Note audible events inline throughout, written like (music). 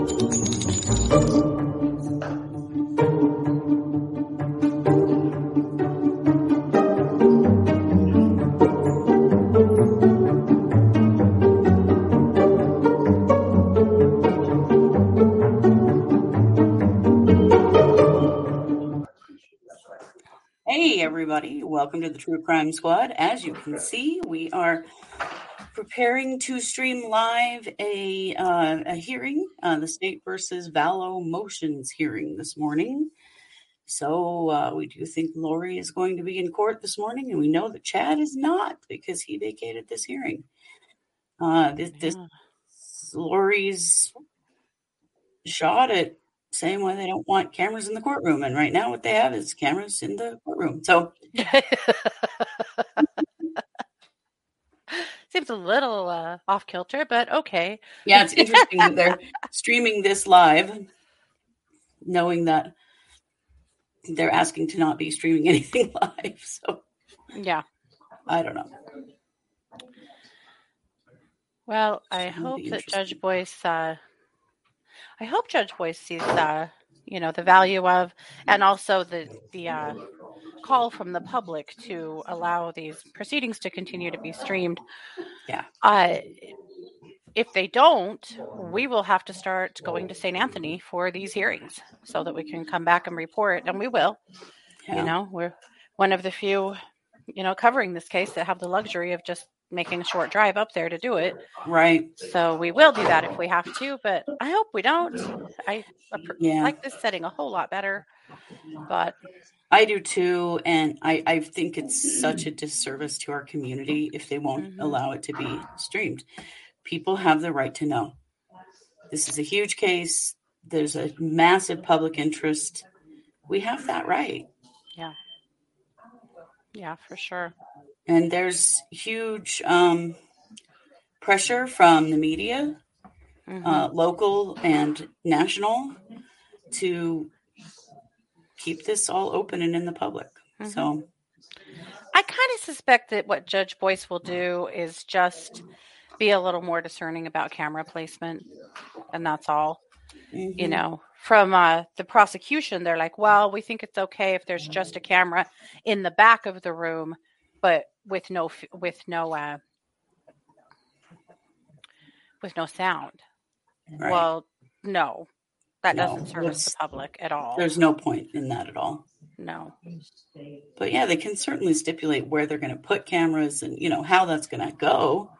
Hey, everybody. Welcome to the True Crime Squad. As you can see, we are preparing to stream live a, uh, a hearing, uh, the State versus Vallow Motions hearing this morning. So uh, we do think Lori is going to be in court this morning, and we know that Chad is not because he vacated this hearing. Uh, this, this Lori's shot at saying why they don't want cameras in the courtroom, and right now what they have is cameras in the courtroom. So (laughs) (laughs) Seems a little uh, off kilter, but okay. yeah, it's interesting that they're (laughs) streaming this live, knowing that they're asking to not be streaming (laughs) anything live. So Yeah. I don't know. Well, I hope that. Judge Boyce, uh, I hope Judge Boyce sees, uh, you know, the value of, and also the the uh, call from the public to allow these proceedings to continue to be streamed. Yeah. Uh, if they don't, we will have to start going to St. Anthony for these hearings so that we can come back and report, and we will. Yeah. You know, we're one of the few, you know, covering this case that have the luxury of just making a short drive up there to do it. Right. So we will do that if we have to, but I hope we don't. I Yeah. like this setting a whole lot better, but I do too. And I, I think it's such a disservice to our community if they won't Mhm. allow it to be streamed. People have the right to know. This is a huge case. There's a massive public interest. We have that right. Yeah. Yeah, for sure. And there's huge um, pressure from the media, Mhm. uh, local and national, to keep this all open and in the public. Mhm. So, I kind of suspect that what Judge Boyce will do is just be a little more discerning about camera placement, and that's all. you mhm. know from uh, the prosecution they're like well we think it's okay if there's just a camera in the back of the room but with no with no uh, with no sound Right. well no that No, doesn't service the public at all there's no point in that at all. no But yeah, they can certainly stipulate where they're going to put cameras and you know how that's going to go.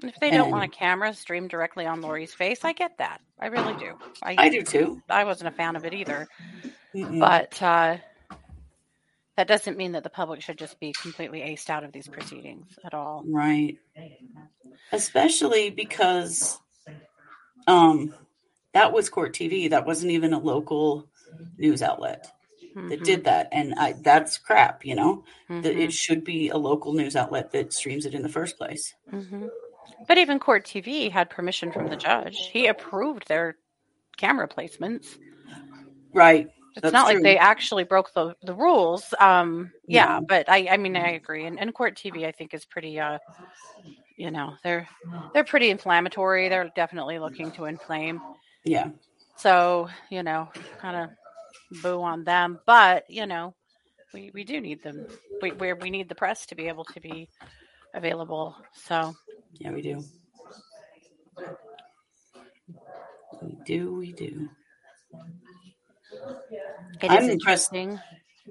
And if they don't want a camera streamed directly on Lori's face i get that i really do i, I do too. I wasn't a fan of it either Mm-mm. but uh, that doesn't mean that the public should just be completely aced out of these proceedings at all Right. Especially because um that was court TV. That wasn't even a local news outlet that Mhm. did that. And I that's crap, you know. That Mhm. it should be a local news outlet that streams it in the first place. hmm But even Court TV had permission from the judge. He approved their camera placements. Right. It's That's not like they actually broke the, the rules. Um, yeah, No. but I, I mean, I agree. And, and Court TV, I think, is pretty. Uh, you know, they're they're pretty inflammatory. They're definitely looking to inflame. Yeah. So you know, kind of boo on them. But you know, we, we do need them. We we we need the press to be able to be available. So Yeah, we do. We do, we do. It I'm is interesting.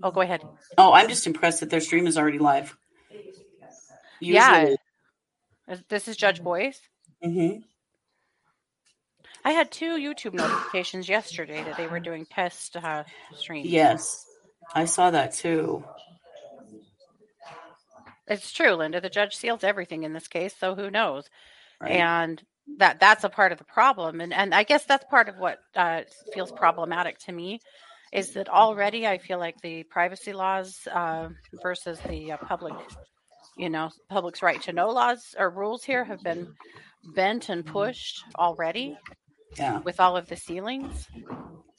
Oh, go ahead. Oh, I'm just impressed that their stream is already live. Yeah. This is Judge Boyce. hmm I had two YouTube notifications yesterday that they were doing test uh, streams. Yes. I saw that too. It's true, Linda. The judge seals everything in this case, so who knows? Right. And that that's a part of the problem, and and I guess that's part of what uh, feels problematic to me is that already I feel like the privacy laws uh, versus the uh, public, you know, public's right to know laws or rules here have been bent and pushed already yeah. with all of the sealings,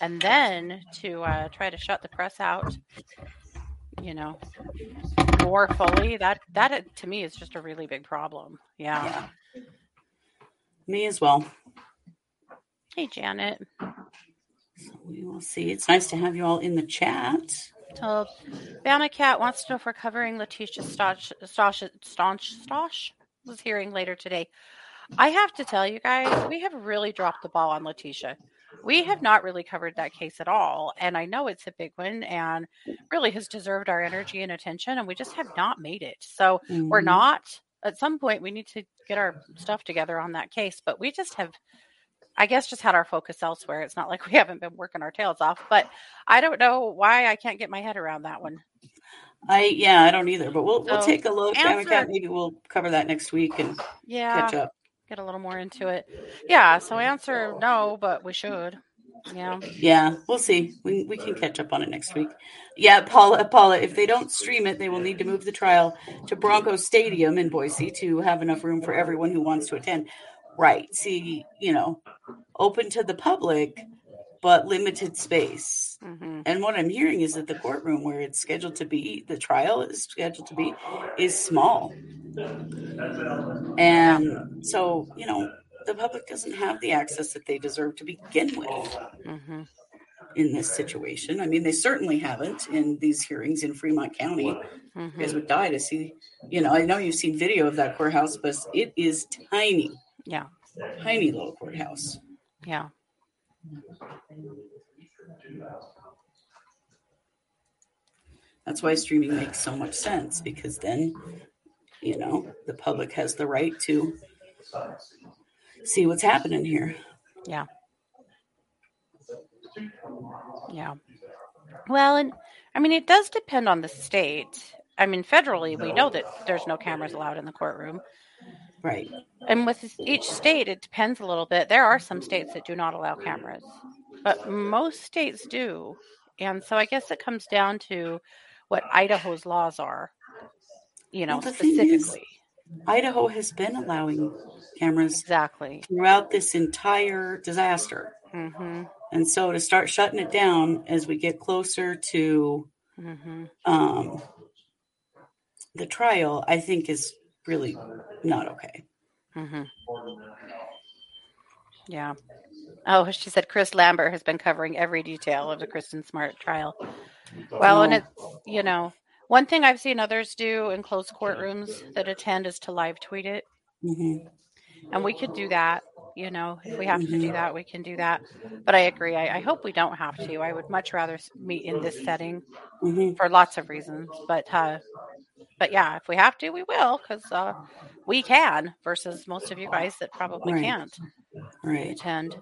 and then to uh, try to shut the press out, you know, more fully. That that to me is just a really big problem. Yeah. Yeah. Me as well. Hey, Janet. So we will see. It's nice to have you all in the chat. So, Vanna Cat wants to know if we're covering Letecia Stosh, Stosh, Staunch, Stosh was hearing later today. I have to tell you guys, we have really dropped the ball on Letecia. We have not really covered that case at all. And I know it's a big one and really has deserved our energy and attention. And we just have not made it. So mm-hmm. we're not, at some point, we need to get our stuff together on that case. But we just have I guess just had our focus elsewhere. It's not like we (laughs) haven't been working our tails off, but I don't know why I can't get my head around that one. I yeah, I don't either, but we'll so we'll take a look. Answer, maybe we'll cover that next week and yeah, catch up. Get a little more into it. Yeah, so answer no, but we should. Yeah. Yeah, we'll see. We we can catch up on it next week. Yeah, Paula Paula, if they don't stream it, they will need to move the trial to Bronco Stadium in Boise to have enough room for everyone who wants to attend. Right. See, you know, open to the public, but limited space. Mm-hmm. And what I'm hearing is that the courtroom where it's scheduled to be, the trial is scheduled to be, is small. And so, you know, the public doesn't have the access that they deserve to begin with. Mm-hmm. In this situation, I mean, they certainly haven't in these hearings in Fremont County. Mm-hmm. You guys would die to see. You know, I know you've seen video of that courthouse, but it is tiny. Yeah. Tiny little courthouse. Yeah. That's why streaming makes so much sense because then, you know, the public has the right to see what's happening here. Yeah. Yeah. Well, and I mean, it does depend on the state. I mean, federally, we know that there's no cameras allowed in the courtroom. Right. And with each state, it depends a little bit. There are some states that do not allow cameras, but most states do. And so I guess it comes down to what Idaho's laws are, you know, well, specifically. Is, Idaho has been allowing cameras exactly throughout this entire disaster. Mm-hmm. And so to start shutting it down as we get closer to mm-hmm. um, the trial, I think is really not okay. Mm-hmm. Yeah. Oh, she said Chris Lambert has been covering every detail of the Kristin Smart trial. Well, and it's, you know, one thing I've seen others do in closed courtrooms that attend is to live tweet it. Mm-hmm. And we could do that. You know, if we have mm-hmm. to do mm-hmm. that, we can do that. But I agree. I, I, hope we don't have to. I would much rather meet in this setting mm-hmm. for lots of reasons. But uh, but yeah, if we have to, we will because uh, we can versus most of you guys that probably right. can't right. attend.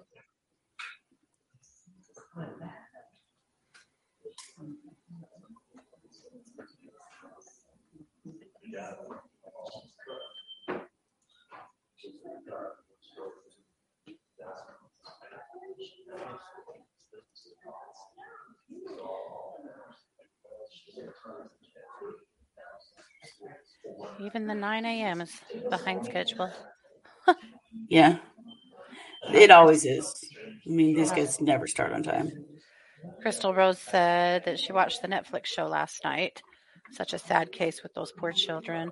Even the 9 a.m. is behind schedule. (laughs) yeah. It always is. I mean, these kids never start on time. Crystal Rose said that she watched the Netflix show last night. Such a sad case with those poor children.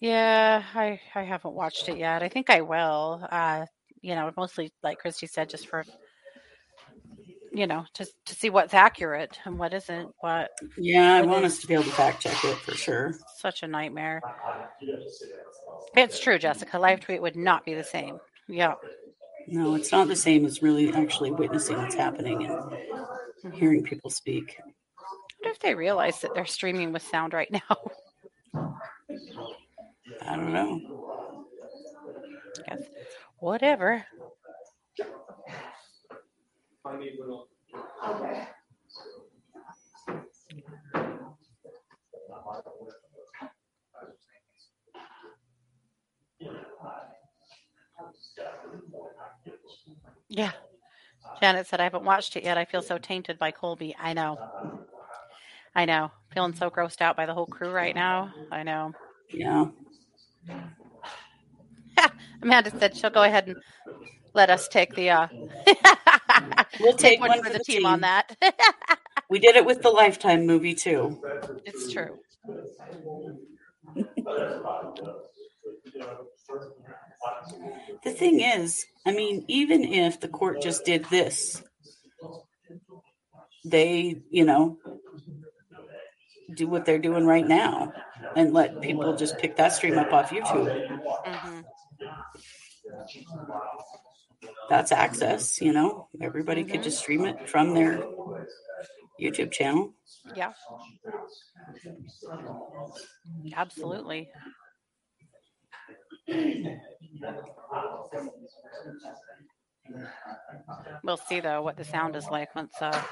Yeah, I, I haven't watched it yet. I think I will. Uh, you know, mostly like Christy said, just for you know, to to see what's accurate and what isn't. What yeah, I want us to be able to fact check it for sure. Such a nightmare. It's true, Jessica. Live tweet would not be the same. Yeah. No, it's not the same as really actually witnessing what's happening and mm-hmm. hearing people speak. I wonder if they realize that they're streaming with sound right now. (laughs) I don't know. Yes. Whatever. Okay. Yeah. Janet said, I haven't watched it yet. I feel so tainted by Colby. I know. I know. Feeling so grossed out by the whole crew right now. I know. Yeah. (laughs) Amanda said she'll go ahead and let us take the uh (laughs) we'll take, take one, one, for, the, the team, team on that. (laughs) we did it with the Lifetime movie too. It's true. The thing is, I mean, even if the court just did this, they, you know, do what they're doing right now and let people just pick that stream up off YouTube. hmm That's access, you know. Everybody could just stream it from their YouTube channel. Yeah. Absolutely. We'll see though what the sound is like once. Uh...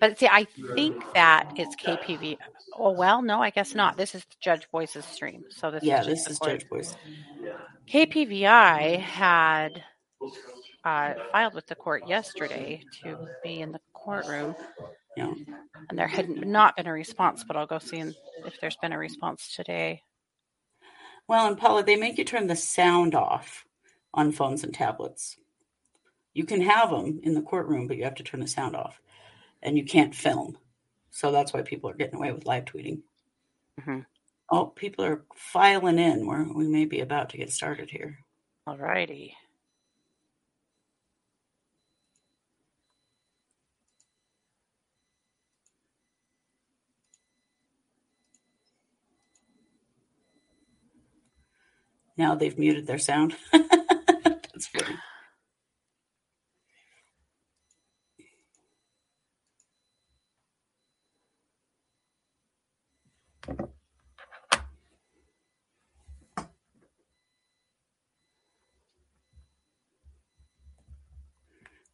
But see, I think that it's KPV. Oh well, no, I guess not. This is Judge Boyce's stream, so this Yeah, is this is. Judge Boyce. KPVI had uh, filed with the court yesterday to be in the courtroom, and there had not been a response. But I'll go see if there's been a response today. Well, and Paula, they make you turn the sound off on phones and tablets. You can have them in the courtroom, but you have to turn the sound off, and you can't film. So that's why people are getting away with live tweeting. Mhm. Oh, people are filing in. We're, we may be about to get started here. Alrighty. Now they've muted their sound. (laughs) that's funny.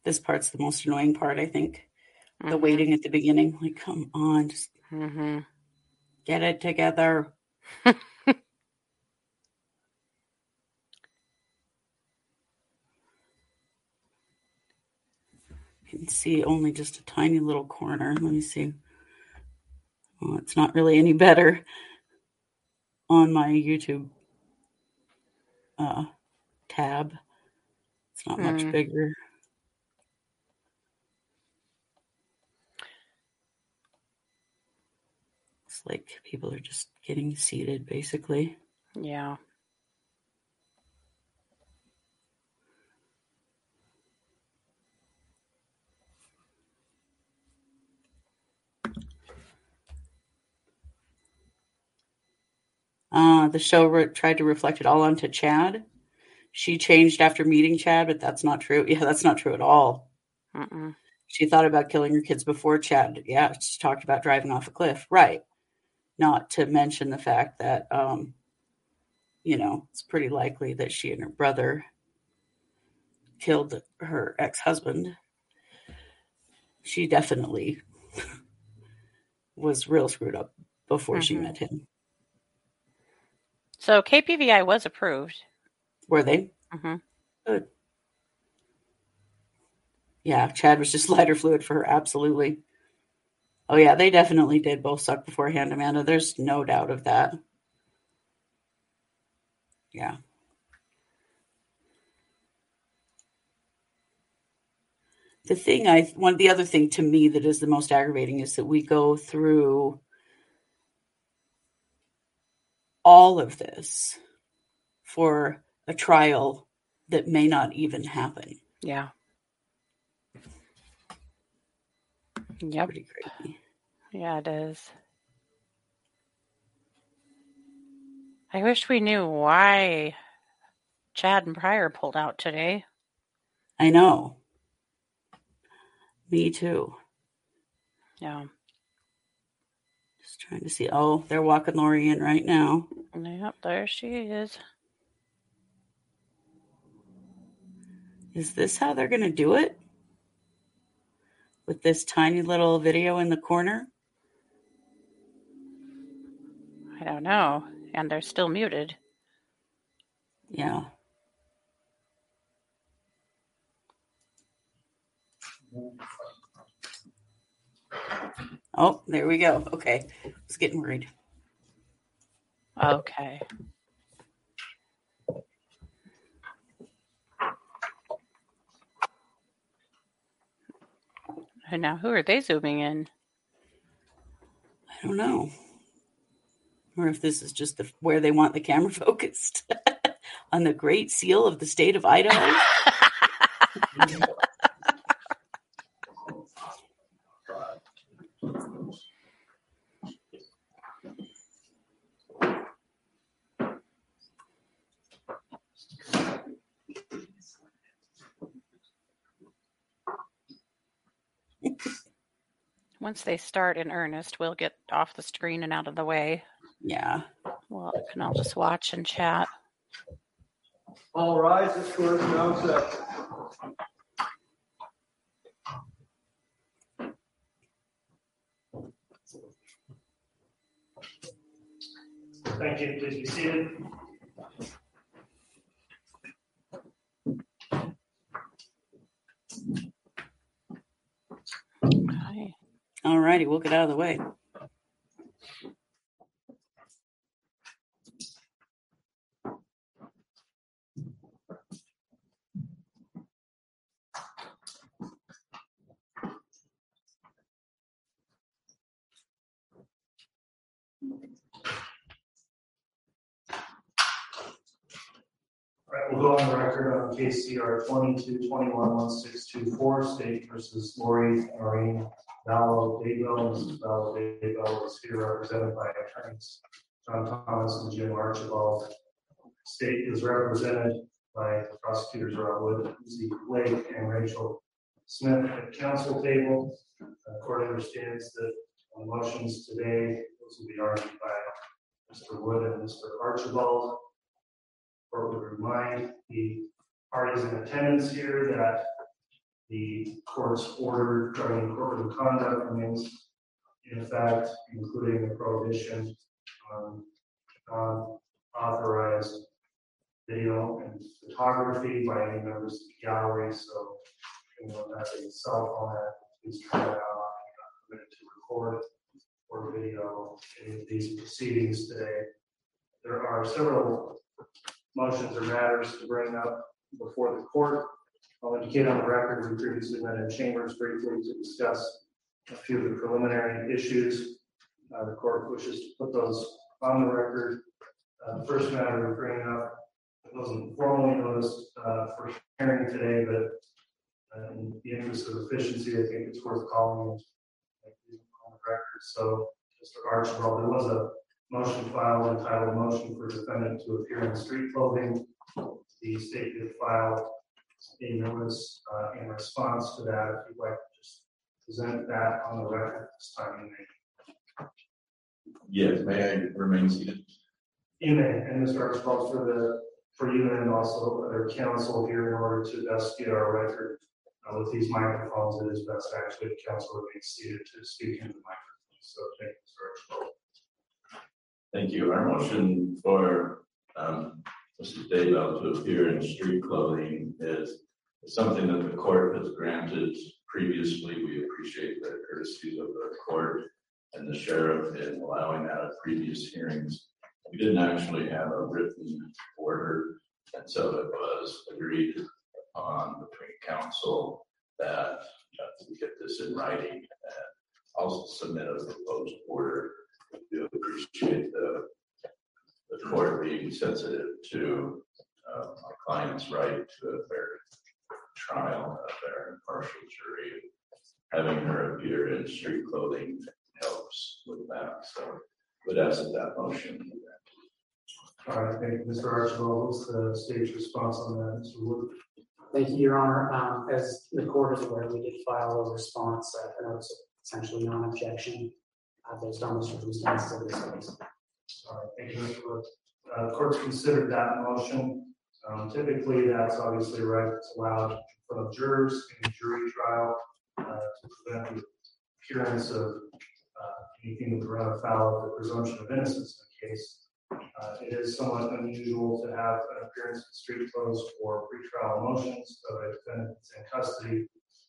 This part's the most annoying part, I think. The waiting at the beginning. Like, come on, just hmm get it together. (laughs) You can see only just a tiny little corner. Let me see. Oh, it's not really any better on my YouTube uh, tab. It's not much Hmm. bigger. It's like people are just getting seated, basically. Yeah. Uh, the show re- tried to reflect it all onto Chad. She changed after meeting Chad, but that's not true. (laughs) Yeah, that's not true at all. She thought about killing her kids before Chad. Yeah, she talked about driving off a cliff. Right. Not to mention the fact that, um, you know, it's pretty likely that she and her brother killed her ex husband. She definitely (laughs) was real screwed up before she Mhm. met him. So KPVI was approved. Were they? hmm Good. Yeah, Chad was just (laughs) lighter fluid for her. Absolutely. Oh, yeah, they definitely did both suck beforehand, Amanda. There's no doubt of that. Yeah. The thing I, one, the other thing to me that is the most aggravating is that we go through all of this for a trial that may not even happen. Yeah. Yep. Pretty crazy. Yeah, it is. I wish we knew why Chad and Prior pulled out today. I know. Me too. Yeah. Trying to see. Oh, they're walking Lori in right now. Yep, there she is. Is this how they're going to do it? With this tiny little video in the corner? I don't know. And they're still muted. Yeah. Oh, there we go. Okay. I was getting worried. Okay. And now who are they zooming in? I don't know. Or if this is just the, where they want the camera (laughs) focused on the Great Seal of the state of Idaho? (laughs) Once they start in earnest, we'll get off the screen and out of the way. Yeah. Well, and I'll just watch and chat. All rise, this court is now set. Thank you, please be seated. All righty, we'll get out of the way. All right, we'll go on the record on case CR twenty-two twenty-one one six two four, state versus Lori Maureen Vallow Daybell. Mrs. Vallow Daybell is here represented by attorneys John Thomas and Jim Archibald. State is represented by prosecutors Rob Wood, Blake, and Rachel Smith at counsel table. Uh, Court understands that on motions today, those will be argued by Mr. Wood and Mr. Archibald. Court would remind the parties in attendance here that the court's order governing corporate conduct remains in effect, including the prohibition on unauthorized video and photography by any members of the gallery, so anyone has a cell phone, that please that not permitted to record or video any of these proceedings today. There are several motions or matters to bring up before the court. I'll indicate on the record, we previously met in chambers briefly to discuss a few of the preliminary issues. Uh, the court wishes to put those on the record. Uh, the first matter we're bringing up it wasn't formally noticed, uh, for hearing today, but uh, in the interest of efficiency, I think it's worth calling on the record. So, Mr. Archibald, there was a motion filed entitled motion for defendant to appear in street clothing. The state did file a notice uh, in response to that. If you'd like to just present that on the record at this time, you may. Yes, may I remain seated? You may, and Mr. Archibald, for the, for you and also other counsel here in order to best get our record uh, with these microphones, it is best actually if counsel remains seated to speak into the microphone. So thank you, Mr. Archibald. Thank you. Our motion for um, Mrs. Daybell to appear in street clothing is something that the court has granted previously. We appreciate the courtesy of the court and the sheriff in allowing that at previous hearings. We didn't actually have a written order, and so it was agreed upon between counsel that we get this in writing and also submit a proposed order. We do appreciate the, the court being sensitive to uh, my client's right to a fair trial, a fair and impartial jury. Having her appear in street clothing helps with that, so would ask that that motion be All right, thank you, Mr. Archibald. What's the state's response on that, Mr. Wood? Thank you, Your Honor. Um, as the court is aware, we did file a response, uh, a notice of essentially non-objection, uh, based on the circumstances of this case. Right, thank you, Mr. Uh, court's considered that motion. Um, typically, that's obviously right It's allowed for the jurors in a jury trial, uh, to prevent the appearance of, uh, anything that would run afoul of the presumption of innocence in a case. Uh, it is somewhat unusual to have an appearance in street clothes for pretrial motions of a defendant in custody,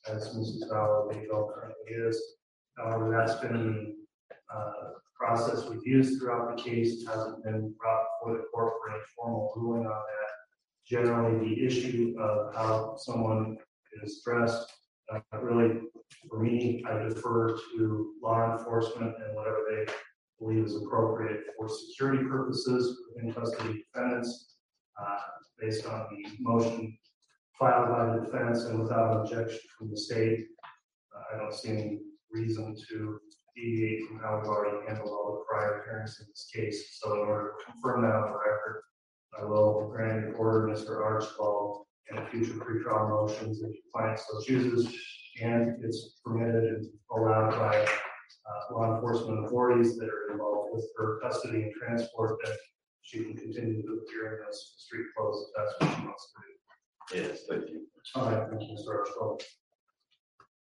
as Mrs. Vallow currently is. However, that's been uh, process we've used throughout the case. Hasn't been brought before the court for any formal ruling on that. Generally, the issue of how someone is dressed, uh, really, for me, I defer to law enforcement and whatever they believe is appropriate for security purposes within custody defendants. uh, based on the motion filed by the defense and without objection from the state. Uh, I don't see any reason to deviate from how we've already handled all the prior hearings in this case. So in order to confirm that on the record, I will grant an order, Mr. Archibald, and future pretrial motions if the client so chooses. And it's permitted and allowed by uh, law enforcement authorities that are involved with her custody and transport that she can continue to appear in those street clothes if that's what she wants to do. Yes, thank you. All right, thank you, Mr. Archibald.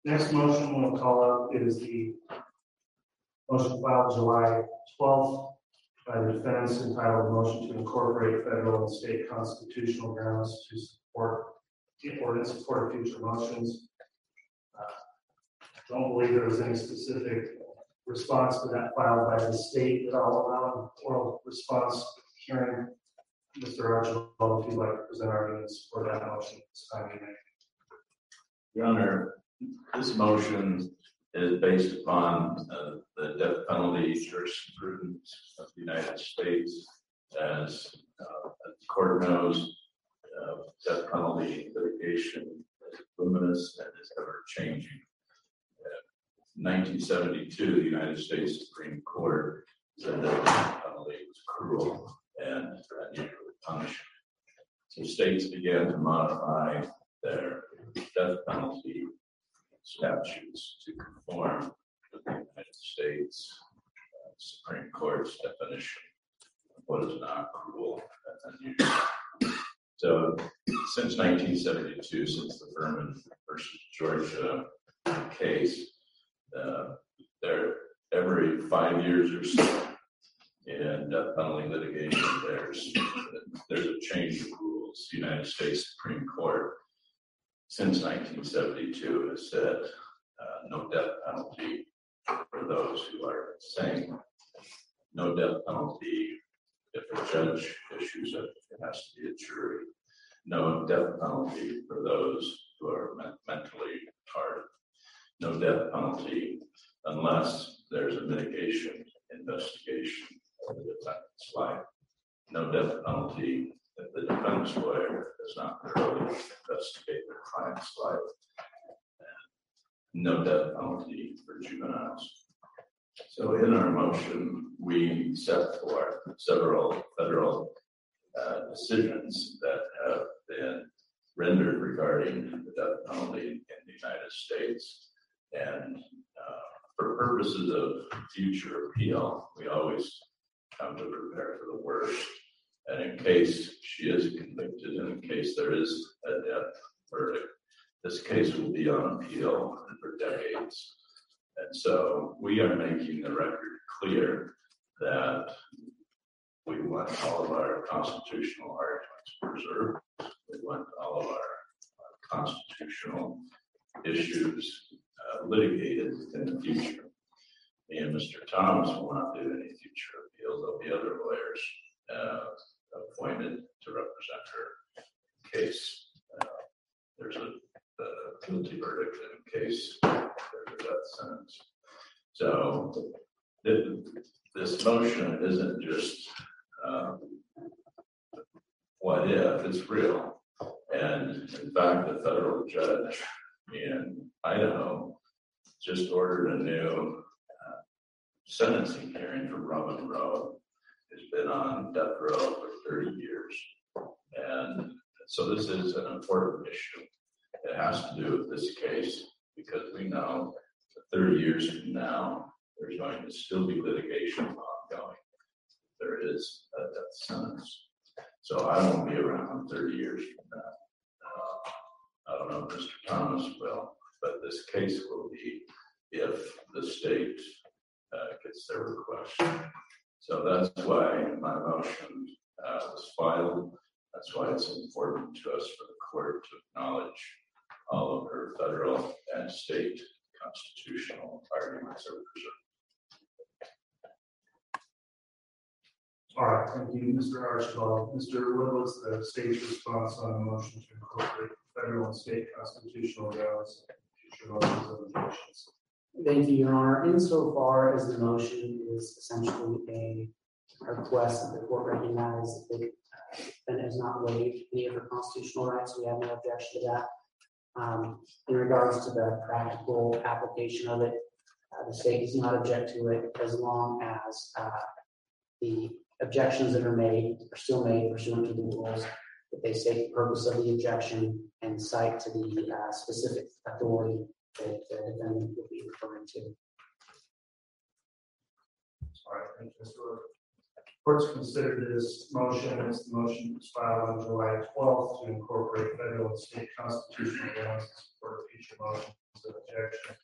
Next motion we'll call up is the motion filed July twelfth by the defense entitled motion to incorporate federal and state constitutional grounds to support or in support of future motions. Uh, Don't believe there was any specific response to that filed by the state that I'll allow an oral response hearing. Mr. Archibald, if you'd like to present arguments for that motion, this time you may. Your Honor, this motion is based upon uh, the death penalty jurisprudence of the United States. As uh, as the court knows, uh, death penalty litigation is luminous and is ever changing. Uh, 1972, the United States Supreme Court said that the death penalty was cruel and unusually punishing. So states began to modify their death penalty statutes to conform with the United States uh, Supreme Court's definition of what is not cruel and unusual. So since 1972, since the Furman versus Georgia case, uh, there every five years or so in death penalty litigation, there's there's a change of rules. The United States Supreme Court since 1972 has said uh, no death penalty for those who are insane. No death penalty if a judge issues it, it has to be a jury. No death penalty for those who are men- mentally retarded. No death penalty unless there's a mitigation investigation of the defendant's life. No death penalty the defense lawyer does not thoroughly investigate their client's life. And No death penalty for juveniles. So in our motion, we set forth several federal uh, decisions that have been rendered regarding the death penalty in the United States. And uh, for purposes of future appeal, we always come to prepare for the worst. And in case she is convicted, and in case there is a death verdict, this case will be on appeal for decades. And so we are making the record clear that we want all of our constitutional arguments preserved. We want all of our uh, constitutional issues uh, litigated in the future. Me and Mr. Thomas will not do any future appeals. There'll be other lawyers uh, appointed to represent her case uh, there's a a guilty verdict in case there's a death sentence. So th- this motion isn't just um, what if, it's real. And in fact, the federal judge in Idaho just ordered a new uh, sentencing hearing for Robin Row. He's been on death row 30 years. And so this is an important issue. It has to do with this case because we know that 30 years from now, there's going to still be litigation ongoing. There is a death sentence. So I won't be around 30 years from now. Uh, I don't know if Mr. Thomas will, but this case will be if the state uh, gets their request. So that's why my motion uh, was filed. That's why it's important to us for the court to acknowledge all of her federal and state constitutional arguments are preserved. All right, thank you, Mr. Archibald. Mr. Wood, what's the state's response on the motion to incorporate federal and state constitutional grounds? Future motions of objections. Thank you, Your Honor. Insofar as the motion is essentially a request that the court recognize that the defendant has not waived any of her constitutional rights. We have no objection to that. Um, in regards to the practical application of it, uh, the state does not object to it as long as, uh, the objections that are made are still made pursuant to the rules. That they state the purpose of the objection and cite to the, uh, specific authority that the defendant will be referring to. All right, thank you, Mr. Court's considered this motion, it's the motion was filed on July twelfth to incorporate federal and state constitutional grounds for future motions of objection.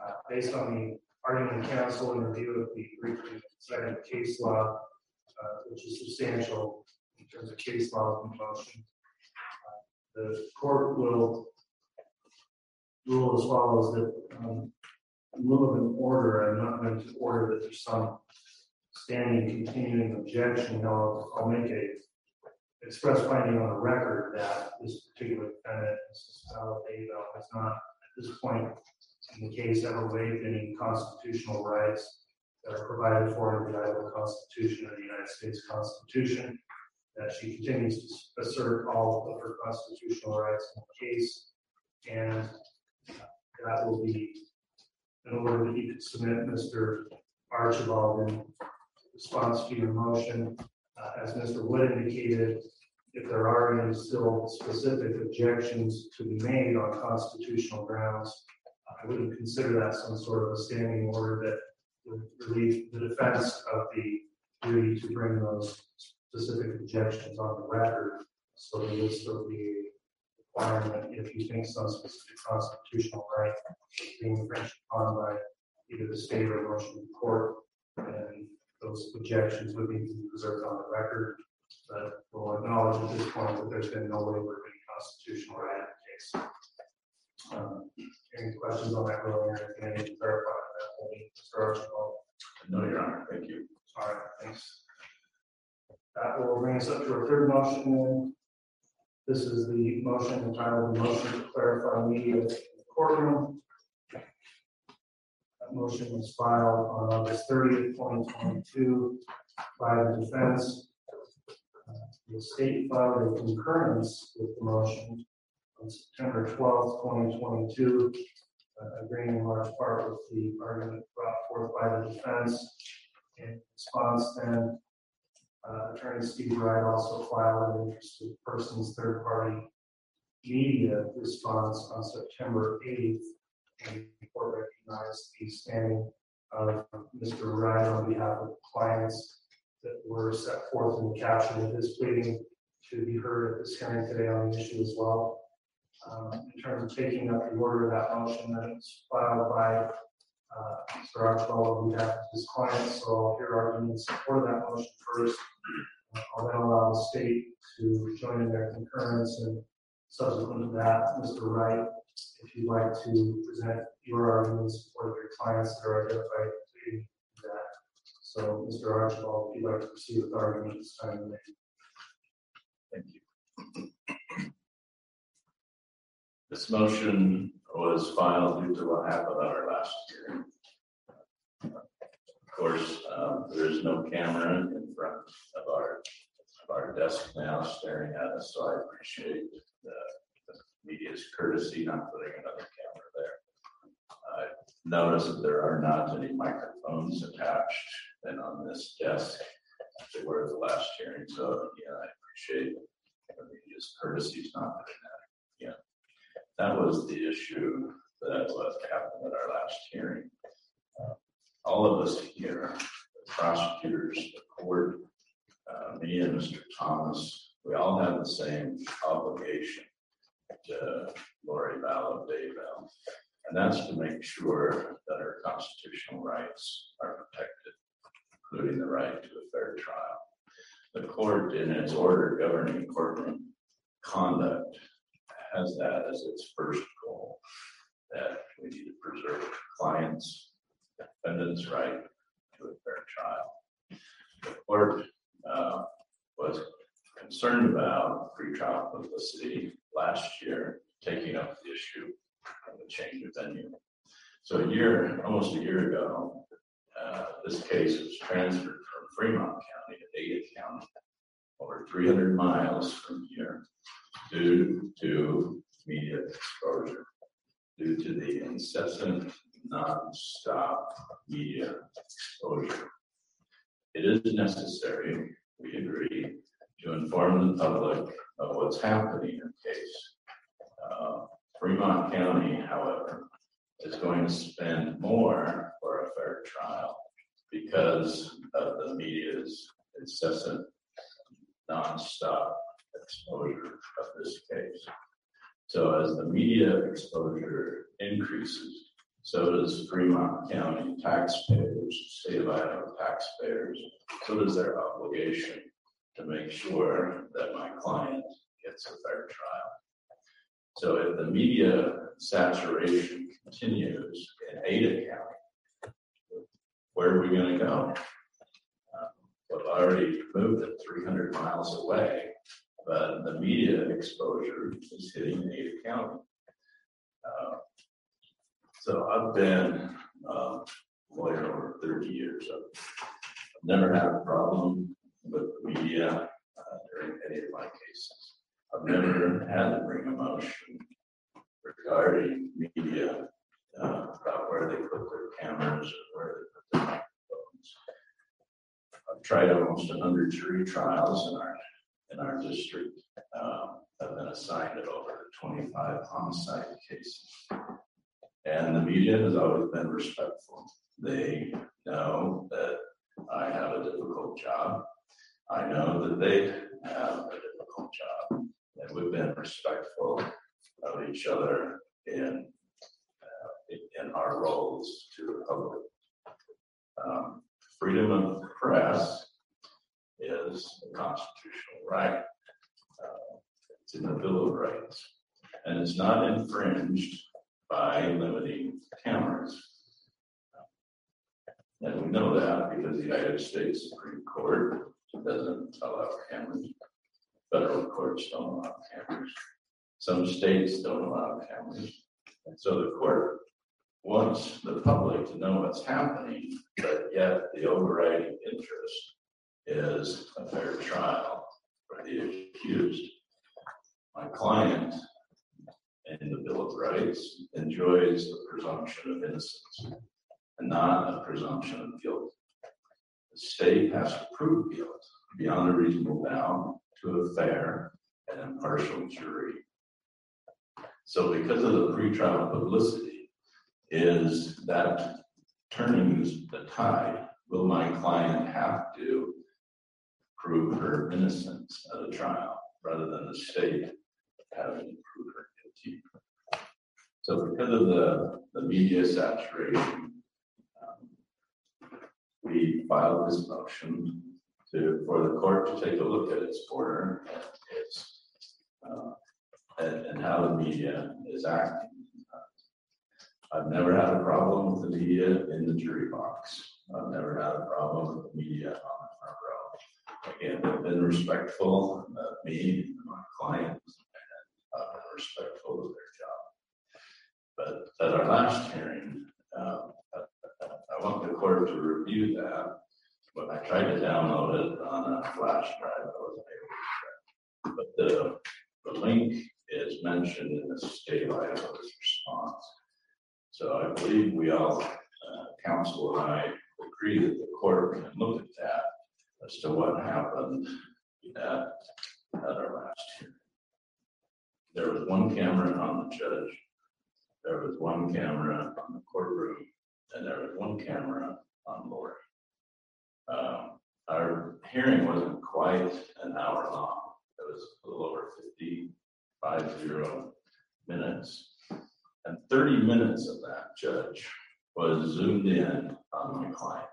Uh, based on the argument of counsel and review of the briefly cited case law, uh, which is substantial in terms of case law and motion. uh, The court will rule as follows that, um, in lieu of an order, I'm not going to order that there's some standing continuing objection, I'll, make a express finding on the record that this particular defendant, Mrs. Has not, at this point in the case, ever waived any constitutional rights that are provided for in the Idaho Constitution or the United States Constitution, that she continues to assert all of her constitutional rights in the case, and that will be in order that you could submit Mr. Archibald response to your motion. Uh, As Mr. Wood indicated, if there are any still specific objections to be made on constitutional grounds, I wouldn't consider that some sort of a standing order that would relieve the defense of the duty to bring those specific objections on the record. So there would still be a requirement if you think some specific constitutional right is being infringed upon by either the state or motion court, and those objections would need to be preserved on the record. But we'll acknowledge at this point that there's been no waiver of any constitutional right in the case. Um, Any questions on that? Can I need to clarify that? Mr. Archibald? No, Your Honor, thank you. All right, thanks. That will bring us up to our third motion. then. This is the motion entitled, motion to clarify media in the courtroom." That motion was filed on August thirtieth, twenty twenty-two by the defense. Uh, The state filed a concurrence with the motion on September twelfth, twenty twenty-two, uh, agreeing in large part with the argument brought forth by the defense. In response, then, uh, Attorney Steve Wright also filed an interested persons third-party media response on September eighth. And the court recognized the standing of Mr. Wright on behalf of clients that were set forth in the caption of his pleading to be heard at this hearing today on the issue as well. Um, in terms of taking up the order of that motion, that it's filed by uh, Mr. Archibald on behalf of his clients, so I'll hear arguments of that motion first. Uh, I'll then allow the state to join in their concurrence, and subsequent to that, Mr. Wright, if you'd like to present your arguments in support your clients that are identified, do that. So, Mr. Archibald, if you'd like to proceed with argument this time, you may. Thank you. This motion was filed due to what happened at our last hearing. Of course, um, there is no camera in front of our, of our desk now staring at us, so I appreciate the media's courtesy not putting another camera there. I notice that there are not any microphones attached and on this desk at the last hearing, so, yeah, I appreciate the media's courtesy not putting that, yeah. That was the issue that was happened at our last hearing. Uh, All of us here, the prosecutors, the court, uh, me and Mr. Thomas, we all have the same obligation to Lori Vallow Daybell. And that's to make sure that our constitutional rights are protected, including the right to a fair trial. The court, in its order governing courtroom conduct, has that as its first goal, that we need to preserve clients, defendants' right to a fair trial. The court uh, was concerned about pretrial publicity last year, taking up the issue of the change of venue. So a year, almost a year ago, uh, this case was transferred from Fremont County to Ada County over three hundred miles from here due to media exposure, due to the incessant, non-stop media exposure. It is necessary, we agree, to inform the public of what's happening in case. Uh, Fremont County, however, is going to spend more for a fair trial because of the media's incessant, nonstop exposure of this case. So as the media exposure increases, so does Fremont County taxpayers, state of Idaho taxpayers, so does their obligation to make sure that my client gets a fair trial. So if the media saturation continues in Ada County, where are we gonna go? Um, We've already moved it three hundred miles away, but the media exposure is hitting Ada County. Uh, So I've been uh, lawyer over thirty years. I've I've never had a problem with the media uh, during any of my cases. I've never had to bring a motion regarding media, uh, about where they put their cameras or where they put their microphones. I've tried almost a hundred jury trials in our, in our district. Um, I've been assigned to over twenty-five homicide cases. And the media has always been respectful. They know that I have a difficult job. I know that they have a difficult job. And we've been respectful of each other in, uh, in- our roles to the public. Um, Freedom of the press is a constitutional right. Uh, It's in the Bill of Rights. And it's not infringed by limiting cameras. And we know that because the United States Supreme Court doesn't allow cameras. Federal courts don't allow cameras. Some states don't allow cameras. And so the court wants the public to know what's happening, but yet the overriding interest is a fair trial for the accused. My client in the Bill of Rights enjoys the presumption of innocence and not a presumption of guilt. The state has to prove guilt beyond a reasonable doubt to a fair and impartial jury. So because of the pretrial publicity, is that turning the tide? Will my client have to prove her innocence at a trial rather than the state having to prove her guilty? So because of the, the media saturation, we filed this motion to, for the court to take a look at its order and its, uh, and, and how the media is acting. I've never had a problem with the media in the jury box. I've never had a problem with the media on the front row. Again, they've been respectful of me and my clients, and I've been respectful of their job. But at our last hearing, um, want the court to review that. When I tried to download it on a flash drive, I wasn't able to. But the, the link is mentioned in the state Idaho's response. So I believe we all, uh, counsel and I agree that the court can look at that as to what happened at, at our last hearing. There was one camera on the judge. There was one camera on the courtroom, and there was one camera on Lori. Um, our hearing wasn't quite an hour long. It was a little over 55 zero minutes. And thirty minutes of that, Judge, was zoomed in on my client.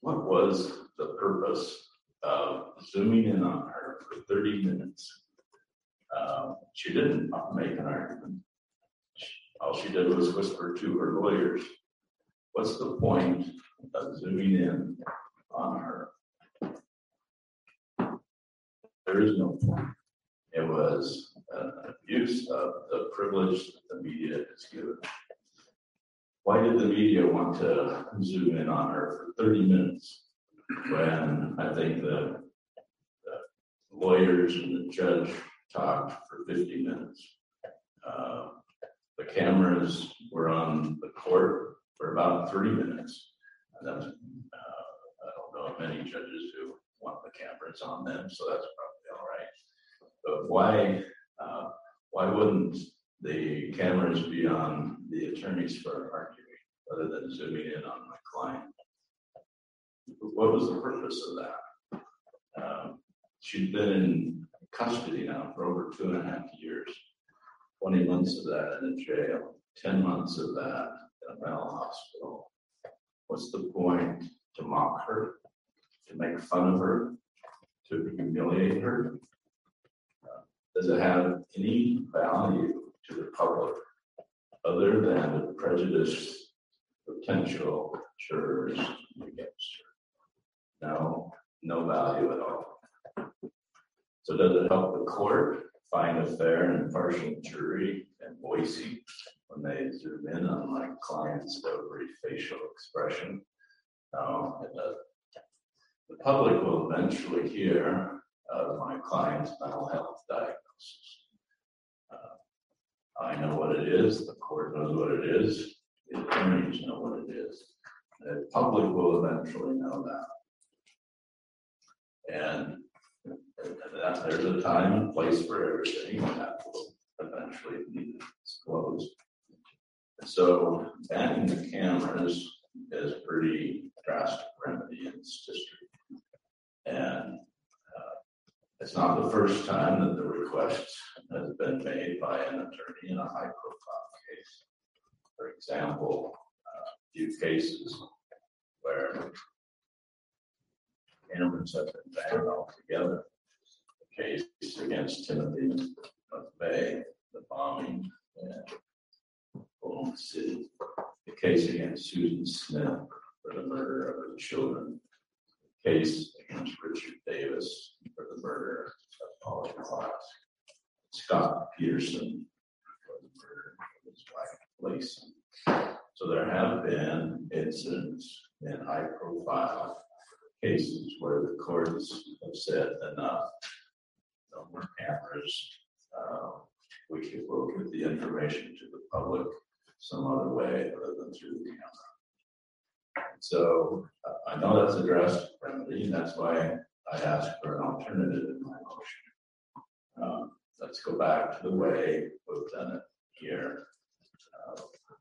What was the purpose of zooming in on her for thirty minutes? Um, She didn't make an argument. All she did was whisper to her lawyers. What's the point of zooming in on her? There is no point. It was an abuse of the privilege that the media is given. Why did the media want to zoom in on her for thirty minutes? when I think the the lawyers and the judge talked for fifty minutes. Uh, The cameras were on the court for about three minutes. And that's, uh, I don't know of many judges who want the cameras on them, so that's probably all right. But why, uh, why wouldn't the cameras be on the attorneys for arguing rather than zooming in on my client? What was the purpose of that? Um, She's been in custody now for over two and a half years. Twenty months of that in a jail, ten months of that in a mental hospital. What's the point to mock her, to make fun of her, to humiliate her? Does it have any value to the public other than the prejudice potential jurors against her? No, no value at all. So does it help the court find a fair and impartial jury in Boise when they zoom in on my client's every facial expression? No, it doesn't. The public will eventually hear of my client's mental health diagnosis. Uh, I know what it is, the court knows what it is, the attorneys know what it is. The public will eventually know that. And and that, there's a time and place for everything, and that will eventually be disclosed. So banning the cameras is a pretty drastic remedy in this district. And uh, it's not the first time that the request has been made by an attorney in a high profile case. For example, uh, few cases where cameras have been banned altogether. Case against Timothy McVeigh, the bombing in Oklahoma City. The case against Susan Smith for the murder of her children. The Case against Richard Davis for the murder of Polly Klaas. Scott Peterson for the murder of his wife Laci. So there have been incidents in high profile cases where the courts have said enough. More cameras. Uh, We can, we'll give the information to the public some other way other than through the camera. So uh, I know that's a drastic remedy, and that's why I asked for an alternative in my motion. Um, Let's go back to the way we've done it here. uh,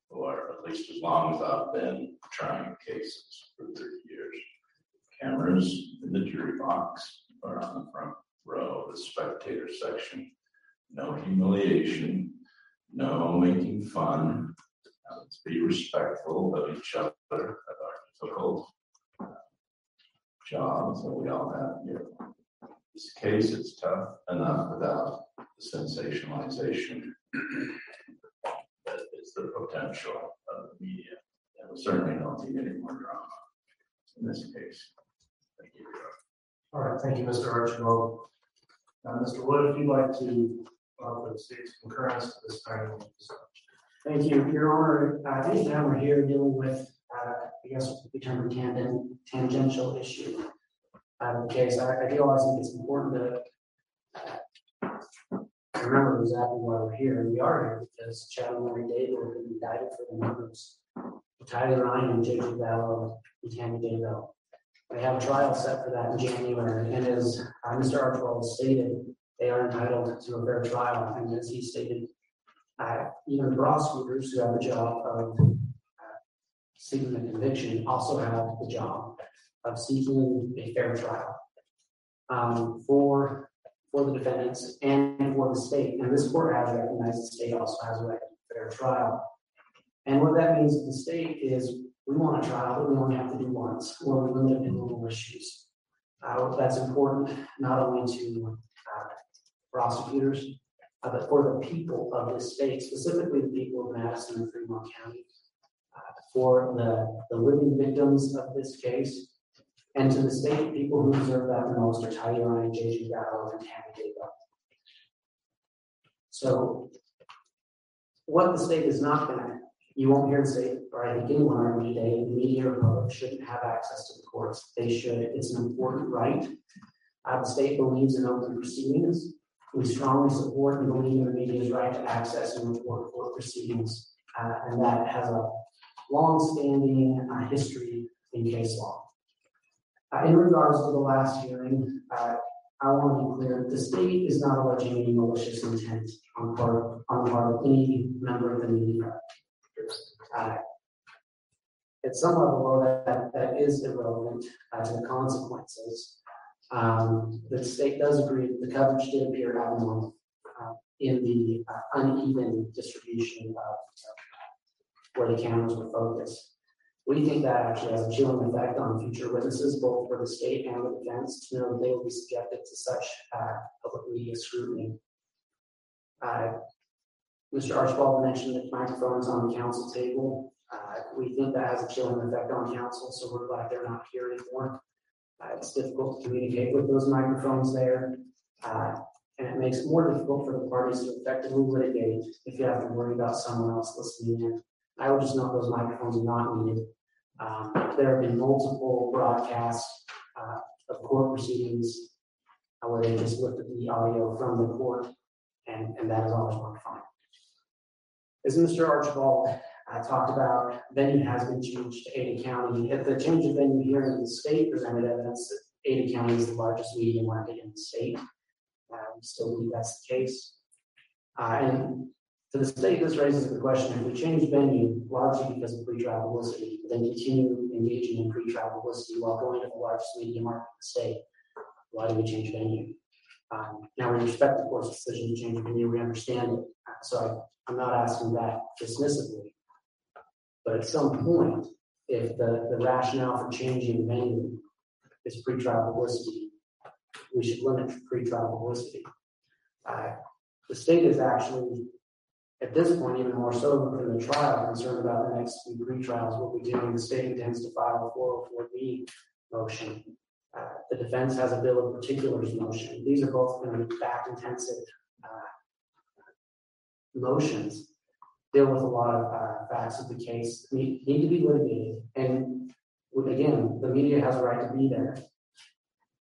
Or at least as long as I've been trying cases for thirty years cameras in the jury box or on the front row, the spectator section. No humiliation, no making fun. Let's be respectful of each other, of our difficult uh, jobs that we all have here. This case, it's tough enough without the sensationalization that is the potential of the media. And we certainly don't need any more drama in this case. Thank you. All right, thank you, Mr. Archibald. Uh, Mr. Wood, if you'd like to offer the state's concurrence to this time. Thank you, Your Honor. Uh, anytime we're here dealing with, uh, I guess we term tangent, tangential issue. The case, I, I I think it's important to uh, remember exactly why we're here. And we are here because Chad and Lori Daybell have been indicted for the murders of Tylee Ryan and J.J. Vallow and Tammy Daybell. We have a trial set for that in January, and as uh, Mr. Archibald stated, they are entitled to a fair trial, and as he stated, uh, even prosecutors who have the job of uh, seeking the conviction also have the job of seeking a fair trial um, for for the defendants and for the state. And this court has recognized the state also has a right to fair trial. And what that means to the state is we want a trial, that we only have to do once, or we limit removal issues. Uh, that's important not only to uh, prosecutors, uh, but for the people of this state, specifically the people of Madison and Fremont County, uh, for the, the living victims of this case, and to the state, people who deserve that the most are Tylee Ryan, J.J. Vallow, and Tammy Daybell. So what the state is not going to You won't hear the state, or I think anyone argue today, the media or public shouldn't have access to the courts. They should. It's an important right. The state believes in open proceedings. We strongly support and believe in the media's right to access and report court proceedings. Uh, and that has a long-standing uh, history in case law. Uh, in regards to the last hearing, uh, I want to be clear, the state is not alleging any malicious intent on part, on the part of any member of the media. Uh, At some level, that, that is irrelevant uh, to the consequences. Um, the state does agree that the coverage did appear abnormal uh, in the uh, uneven distribution of where the cameras were focused. We think that actually has a chilling effect on future witnesses, both for the state and the defense, to know that they will be subjected to such uh, public media scrutiny. Mr. Archibald mentioned that microphones on the counsel table. Uh, we think that has a chilling effect on counsel, so we're glad they're not here anymore. Uh, it's difficult to communicate with those microphones there, uh, and it makes it more difficult for the parties to effectively litigate if you have to worry about someone else listening in. I would just note those microphones are not needed. Um, there have been multiple broadcasts uh, of court proceedings uh, where they just looked at the audio from the court, and, and that worked fine. As Mr. Archibald uh, talked about, venue has been changed to Ada County. At the change of venue here in the state presented evidence that Ada County is the largest media market in the state. Uh, we still believe that's the case. Uh, and to the state, this raises the question, if we change venue largely because of pretrial publicity, then continue engaging in pretrial publicity while going to the largest media market in the state, why do we change venue? Um, now, we respect the court's decision to change venue, we understand it, Uh, so I'm not asking that dismissively. But at some point, if the, the rationale for changing the venue is pretrial publicity, we should limit pretrial publicity. Uh, the state is actually at this point, even more so than the trial, concerned about the next few pre-trials, what we do, and the state intends to file a four oh four B motion. Uh, the defense has a bill of particulars motion. These are both going to be fact-intensive, uh, motions, deal with a lot of, uh, facts of the case, need, need to be litigated. And again, the media has a right to be there.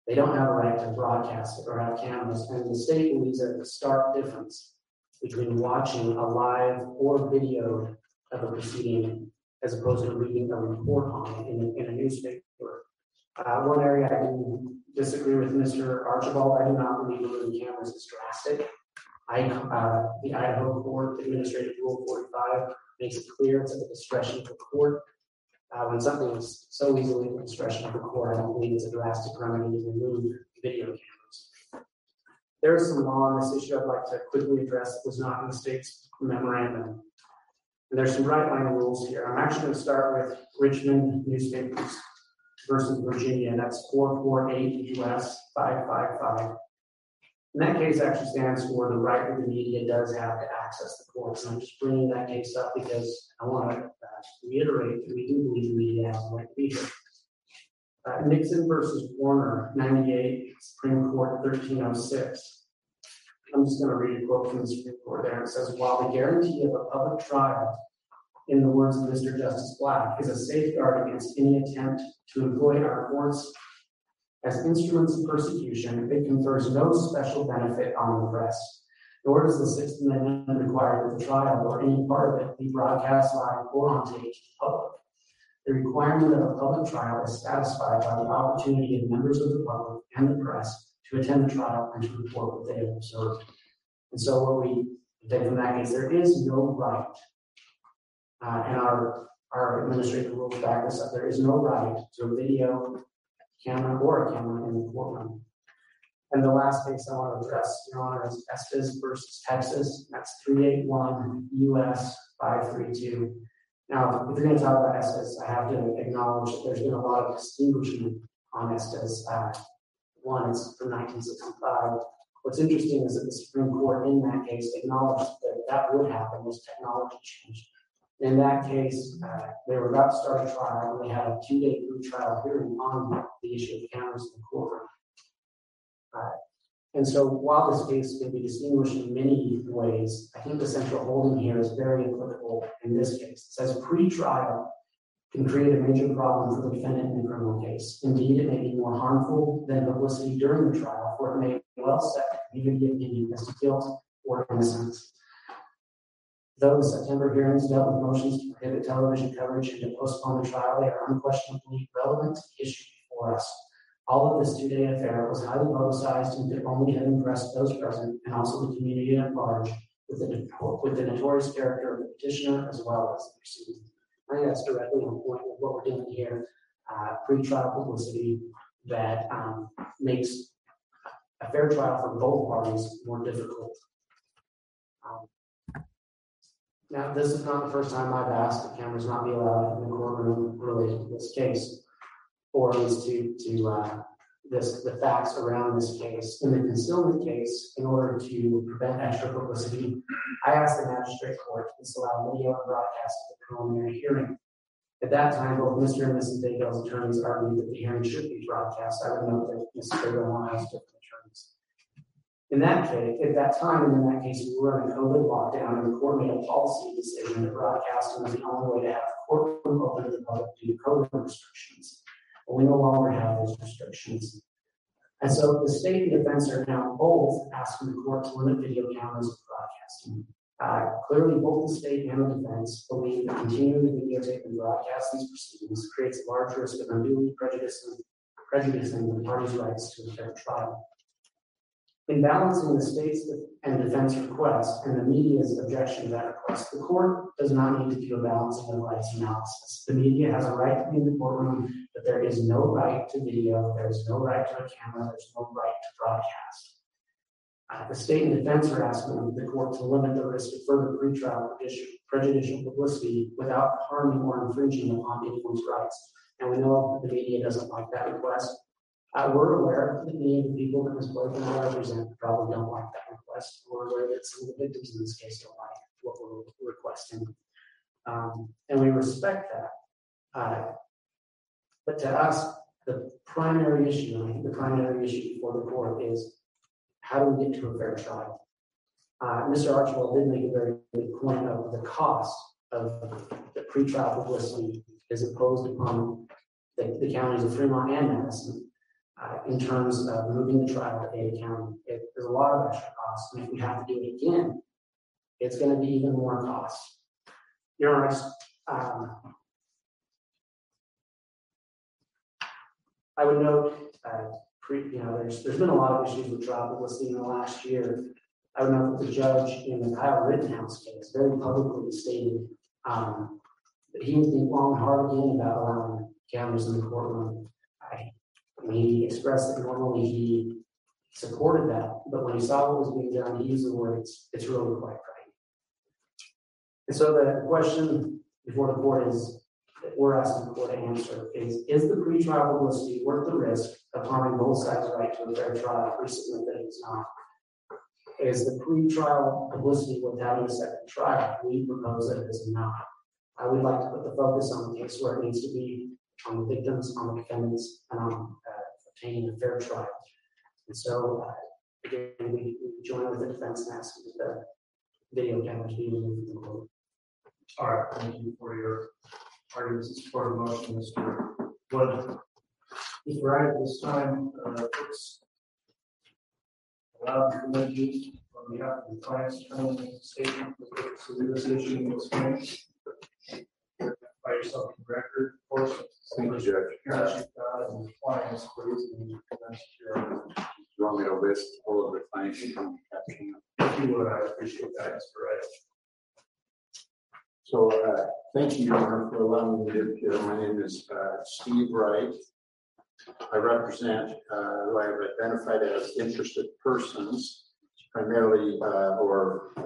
They don't have a right to broadcast it or have cameras, and the state believes there's a stark difference between watching a live or video of a proceeding as opposed to reading a report on it in, a- in a newspaper. Uh, one area I do disagree with Mr. Archibald, I do not believe removing cameras is drastic. I, uh, the Idaho Court Administrative Rule forty-five makes it clear it's at the discretion of the court. Uh, when something is so easily at the discretion of the court, I don't believe it's a drastic remedy to remove video cameras. There is some law on this issue I'd like to quickly address that was not in the state's memorandum. And there's some right line rules here. I'm actually going to start with Richmond newspapers versus Virginia, and that's four four eight US five five five. And that case actually stands for the right that the media does have to access the courts. And I'm just bringing that case up because I want to reiterate that we do believe the media has the right to be here. Uh, Nixon versus Warner, ninety-eight, Supreme Court thirteen oh six. I'm just gonna read a quote from the Supreme Court there. It says, while the guarantee of a public trial, in the words of Mr. Justice Black, is a safeguard against any attempt to employ our courts as instruments of persecution, it confers no special benefit on the press. Nor does the Sixth Amendment require that the trial or any part of it be broadcast live or on tape to the public. The requirement of a public trial is satisfied by the opportunity of members of the public and the press to attend the trial and to report what they have observed. And so what we take from that is there is no right. Uh, and our, our administrative rules back this up. There is no right to a video camera or a camera in the courtroom. And the last case I want to address, Your Honor, is Estes versus Texas. That's three eight one US five three two. Now, if you're going to talk about Estes, I have to acknowledge that there's been a lot of distinguishment on Estes. Uh, one, is from nineteen sixty-five. What's interesting is that the Supreme Court in that case acknowledged that that would happen as technology changed. In that case, uh, they were about to start a trial, and they had a two-day pre-trial hearing on the issue of cameras in the courtroom. Uh, And so while this case can be distinguished in many ways, I think the central holding here is very applicable in this case. It says pre-trial can create a major problem for the defendant in a criminal case. Indeed, it may be more harmful than publicity during the trial, for it may well set the community opinion as to guilt or innocence. Though the September hearings dealt with motions to prohibit television coverage and to postpone the trial, they are unquestionably relevant to the issue before us. All of this two-day affair was highly publicized and could only have impressed those present and also the community at large with the, with the notorious character of the petitioner as well as the proceeding. I think that's directly on point with what we're doing here. Uh, pre-trial publicity that um, makes a fair trial for both parties more difficult. Now, this is not the first time I've asked that cameras not be allowed in the courtroom related to this case, or at least to, to, uh, this, the facts around this case. In the concealment case, in order to prevent extra publicity, I asked the magistrate court to disallow video and broadcast of the preliminary hearing. At that time, both Mr. and Mrs. Daybell's attorneys argued that the hearing should be broadcast. I would note that Mr. Has different attorneys. In that case, at that time, and in that case, we were in a COVID lockdown, and the court made a policy decision that broadcasting was the only way to have courtroom open to the public due to COVID restrictions. But we no longer have those restrictions. And so the state and the defense are now both asking the court to limit video cameras and broadcasting. Uh, clearly, both the state and the defense believe that continuing to videotape and broadcast these proceedings creates a large risk of unduly prejudicing, prejudicing the parties' rights to a fair trial. In balancing the state's and defense requests and the media's objection to that request, the court does not need to do a balancing of rights analysis. The media has a right to be in the courtroom, but there is no right to video, there is no right to a camera, there's no right to broadcast. Uh, the state and defense are asking the court to limit the risk of further pretrial prejudicial publicity without harming or infringing upon anyone's rights. And we know that the media doesn't like that request. Uh, we're aware that the people that Ms. Boykin represent probably don't like that request. We're aware that some of the victims in this case don't like what we're requesting. Um, and we respect that. Uh, but to us, the primary issue, I think the primary issue before the court is how do we get to a fair trial? Uh, Mr. Archibald did make a very good point of the cost of the pretrial publicity is imposed upon the, the counties of Fremont and Madison uh, in terms of moving the trial to Ada County. It, there's a lot of extra costs, and if we have to do it again, it's going to be even more cost. Your Honor, um, I would note, uh, pre, you know, there's there's been a lot of issues with trial publicity in the last year. I would note that the judge in the Kyle Rittenhouse case very publicly stated um, that he would think long and hard again about allowing cameras in the courtroom. I, he expressed that normally he supported that, but when he saw what was being done, he used the words, it's really quite right. And so the question before the court is that we're asking the court to answer is, is the pretrial publicity worth the risk of harming both sides' right to a fair trial? We submit that it's not. Is the pretrial publicity having a second trial? We propose that it is not. I would like to put the focus on the case where it needs to be on the victims, on the defendants, and on obtaining a fair trial. And so, uh, again, we, we join with the defense and ask that the video cameras be removed from the court. All right, thank you for your arguments in support of the motion, Mr. Wood. Mr. Wright, at this time, uh, it's allowed to commend you on behalf of the client's attorney make a statement for the purpose of this issue in this case. By yourself in record, of course. Thank you, Judge. Appearance you've got and clients, You want me to list all of the clients you can if you would, I appreciate that. So, uh, thank you, Your Honor, for allowing me to appear. My name is, uh, Steve Wright. I represent, uh, who I have identified as interested persons, primarily, uh, or uh,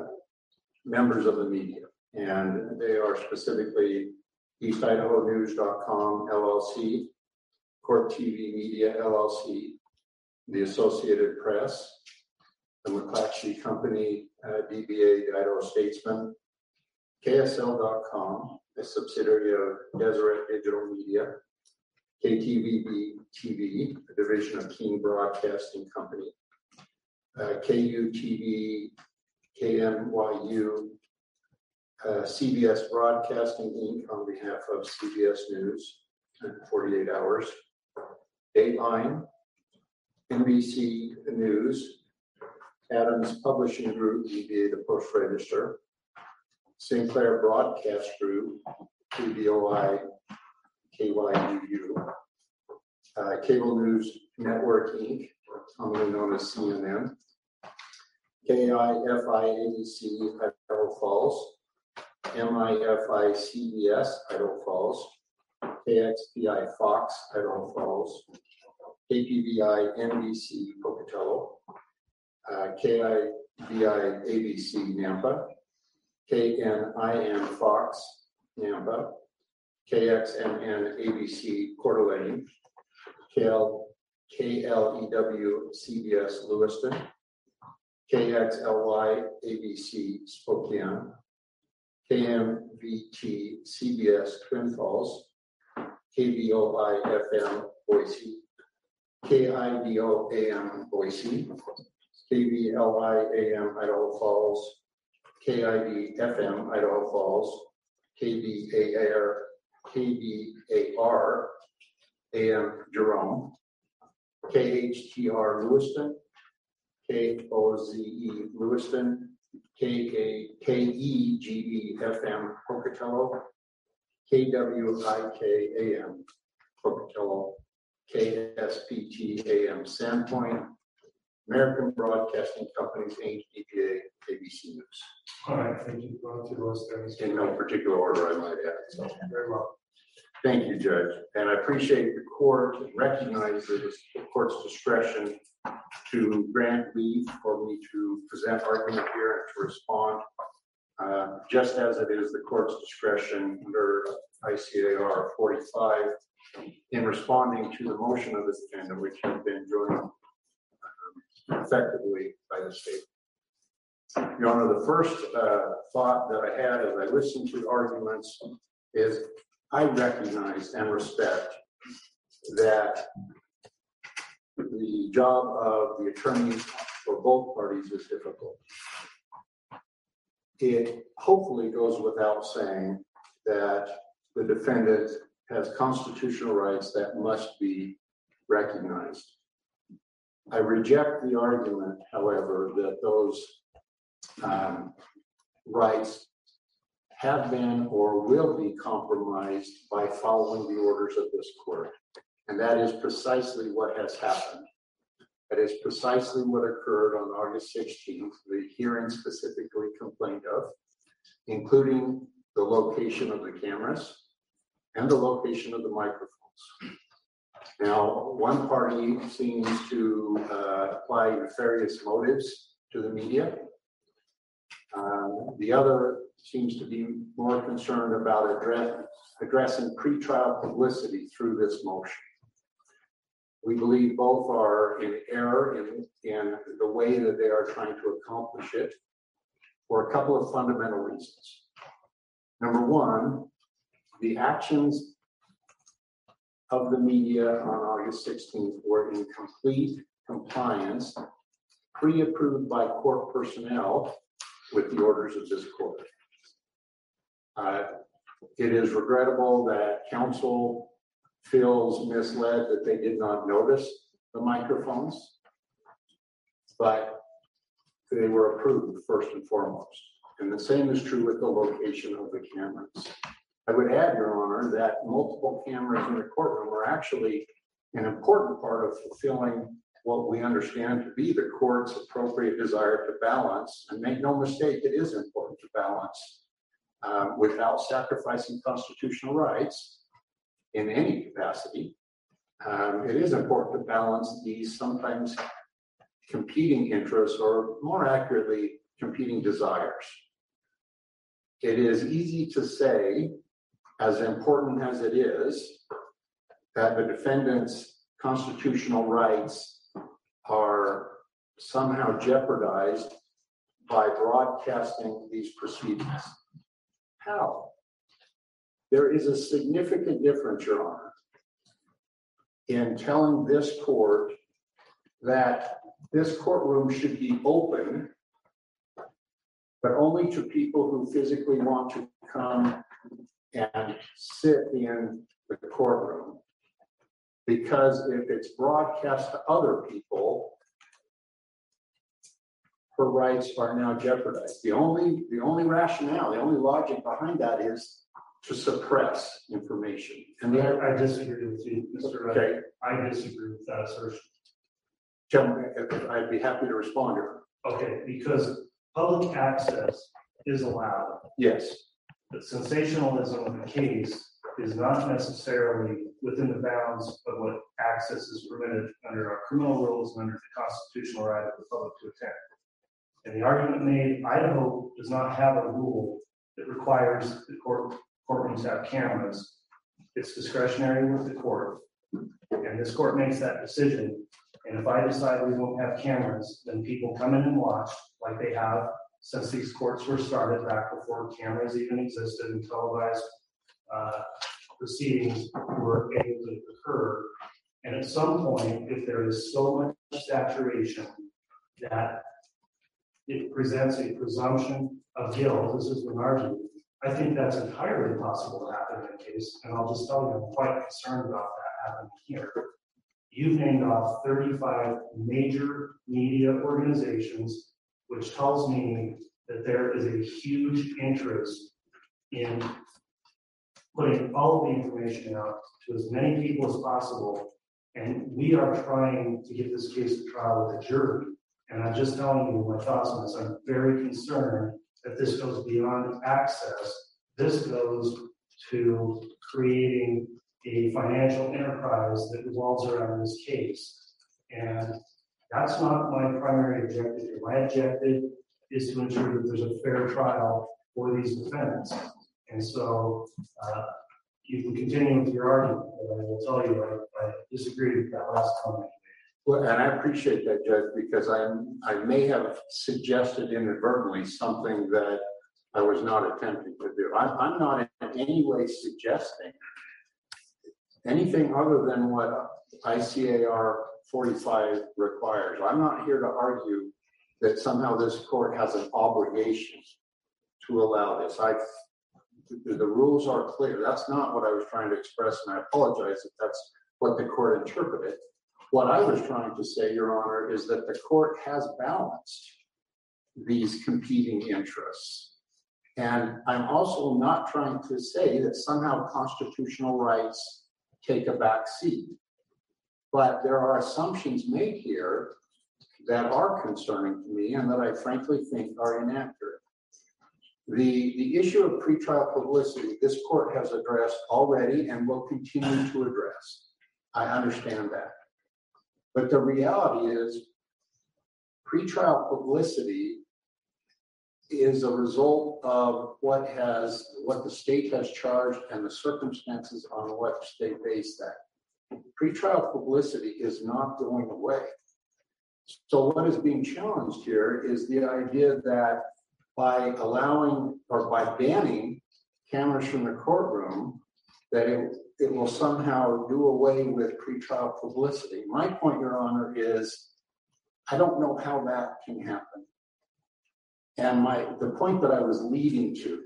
members of the media. And they are specifically East Idaho News.com LLC, Court TV Media LLC, the Associated Press, the McClatchy Company, uh, DBA, Idaho Statesman, KSL.com, a subsidiary of Deseret Digital Media, KTVB TV, a division of King Broadcasting Company, uh, KU TV, KMYU, uh, CBS Broadcasting Inc. on behalf of CBS News, 48 hours. Dateline, NBC News, Adams Publishing Group, DBA The Post Register, Sinclair Broadcast Group, KBOI, KYUU, uh, Cable News Network Inc., commonly known as CNN, KIFI Idaho Falls, MIFI CBS Idaho Falls, KXPI Fox Idaho Falls, KPVI NBC Pocatello, uh, KIVI ABC Nampa, KNIN Fox Nampa, KXMN ABC Coeur d'Alene, KL, KLEW CBS Lewiston, KXLY ABC Spokane, KMVT CBS Twin Falls, KVOI FM Boise, KIVO AM Boise, KVLI AM Idaho Falls, KIV FM Idaho Falls, KVAR, KVAR AM Jerome, KHTR Lewiston, KOZE Lewiston, KEGE FM Pocatello, KWIK AM Pocatello, KSPT AM Sandpoint, American Broadcasting Companies, Inc., DPA, ABC News. All right, thank you. Going through those things. In no particular order, I might add. So, Very well. thank you, Judge. And I appreciate the court and recognize the court's discretion to grant leave for me to present argument here and to respond. Uh, Just as it is the court's discretion under ICAR forty-five in responding to the motion of this agenda, which has been joined um, effectively by the state. Your Honor, the first uh, thought that I had as I listened to arguments is I recognize and respect that the job of the attorneys for both parties is difficult. It hopefully goes without saying that the defendant has constitutional rights that must be recognized. I reject the argument, however, that those um, rights have been or will be compromised by following the orders of this court. And that is precisely what has happened. That is precisely what occurred on August 16th, the hearing specifically complained of, including the location of the cameras and the location of the microphones. Now, one party seems to uh, apply nefarious motives to the media. Um, The other seems to be more concerned about address, addressing pretrial publicity through this motion. We believe both are in error in, in the way that they are trying to accomplish it for a couple of fundamental reasons. Number one, the actions of the media on August 16th were in complete compliance, pre-approved by court personnel with the orders of this court. Uh, It is regrettable that counsel feels misled that they did not notice the microphones. But they were approved first and foremost. And the same is true with the location of the cameras. I would add, Your Honor, that multiple cameras in the courtroom are actually an important part of fulfilling what we understand to be the court's appropriate desire to balance. And make no mistake, it is important to balance uh, without sacrificing constitutional rights in any capacity. Um, It is important to balance these sometimes competing interests, or more accurately, competing desires. It is easy to say, as important as it is, that the defendant's constitutional rights are somehow jeopardized by broadcasting these proceedings. How? There is a significant difference, Your Honor, in telling this court that this courtroom should be open, but only to people who physically want to come and sit in the courtroom. Because if it's broadcast to other people, her rights are now jeopardized. The only, the only rationale, the only logic behind that is to suppress information. And I I disagree with you, Mr. Wright. okay, I disagree with that assertion. gentlemen, I'd be happy to respond to her. Okay, because public access is allowed, Yes, but sensationalism of the case is not necessarily within the bounds of what access is permitted under our criminal rules and under the constitutional right of the public to attend. And the argument made, Idaho does not have a rule that requires the court, courtrooms have cameras. It's discretionary with the court. And this court makes that decision. And if I decide we won't have cameras, then people come in and watch like they have since these courts were started back before cameras even existed and televised uh, proceedings were able to occur. And at some point, if there is so much saturation that it presents a presumption of guilt, this is argued, I think that's entirely possible to happen in a case, and I'll just tell you, I'm quite concerned about that happening here. You've named off thirty-five major media organizations, which tells me that there is a huge interest in putting all of the information out to as many people as possible. And we are trying to get this case to trial with a jury. And I'm just telling you my thoughts on this. I'm very concerned that this goes beyond access. This goes to creating a financial enterprise that revolves around this case. And that's not my primary objective. My objective is to ensure that there's a fair trial for these defendants. And so, uh, you can continue with your argument, but I will tell you, I, I disagree with that last comment. Well, and I appreciate that, Judge, because I'm, I may have suggested inadvertently something that I was not attempting to do. I'm, I'm not in any way suggesting anything other than what ICAR forty-five requires. I'm not here to argue that somehow this court has an obligation to allow this. I, the, the rules are clear. That's not what I was trying to express, and I apologize if that's what the court interpreted. What I was trying to say, Your Honor, is that the court has balanced these competing interests. And I'm also not trying to say that somehow constitutional rights take a back seat. But there are assumptions made here that are concerning to me and that I frankly think are inaccurate. The, the issue of pretrial publicity, this court has addressed already and will continue to address. I understand that. But the reality is, pretrial publicity is a result of what has, what the state has charged and the circumstances on which they base that. Pretrial publicity is not going away. So what is being challenged here is the idea that by allowing or by banning cameras from the courtroom, that it, it will somehow do away with pretrial publicity. My point, Your Honor, is I don't know how that can happen. And my, the point that I was leading to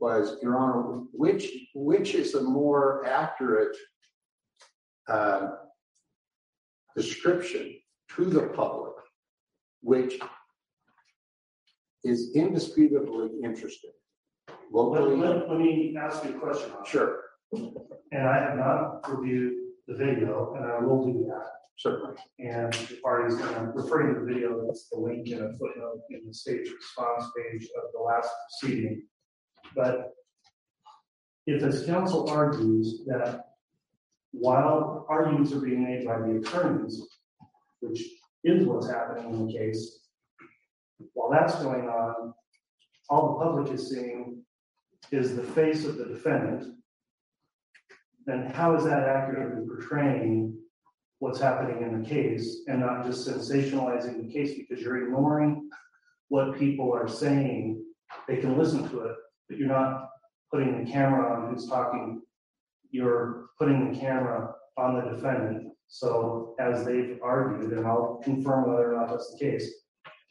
was, Your Honor, which, which is a more accurate uh, description to the public, which is indisputably interesting. Let, Locally, let, let me ask you a question. sure, And I have not reviewed the video, and I will do that. certainly. And the parties, and I'm referring to the video, that's the link in a footnote in the state's response page of the last proceeding. But if this counsel argues that while arguments are being made by the attorneys, which is what's happening in the case, while that's going on, all the public is seeing is the face of the defendant, then how is that accurately portraying what's happening in the case and not just sensationalizing the case because you're ignoring what people are saying. They can listen to it, but you're not putting the camera on who's talking. You're putting the camera on the defendant So as they've argued, and I'll confirm whether or not that's the case,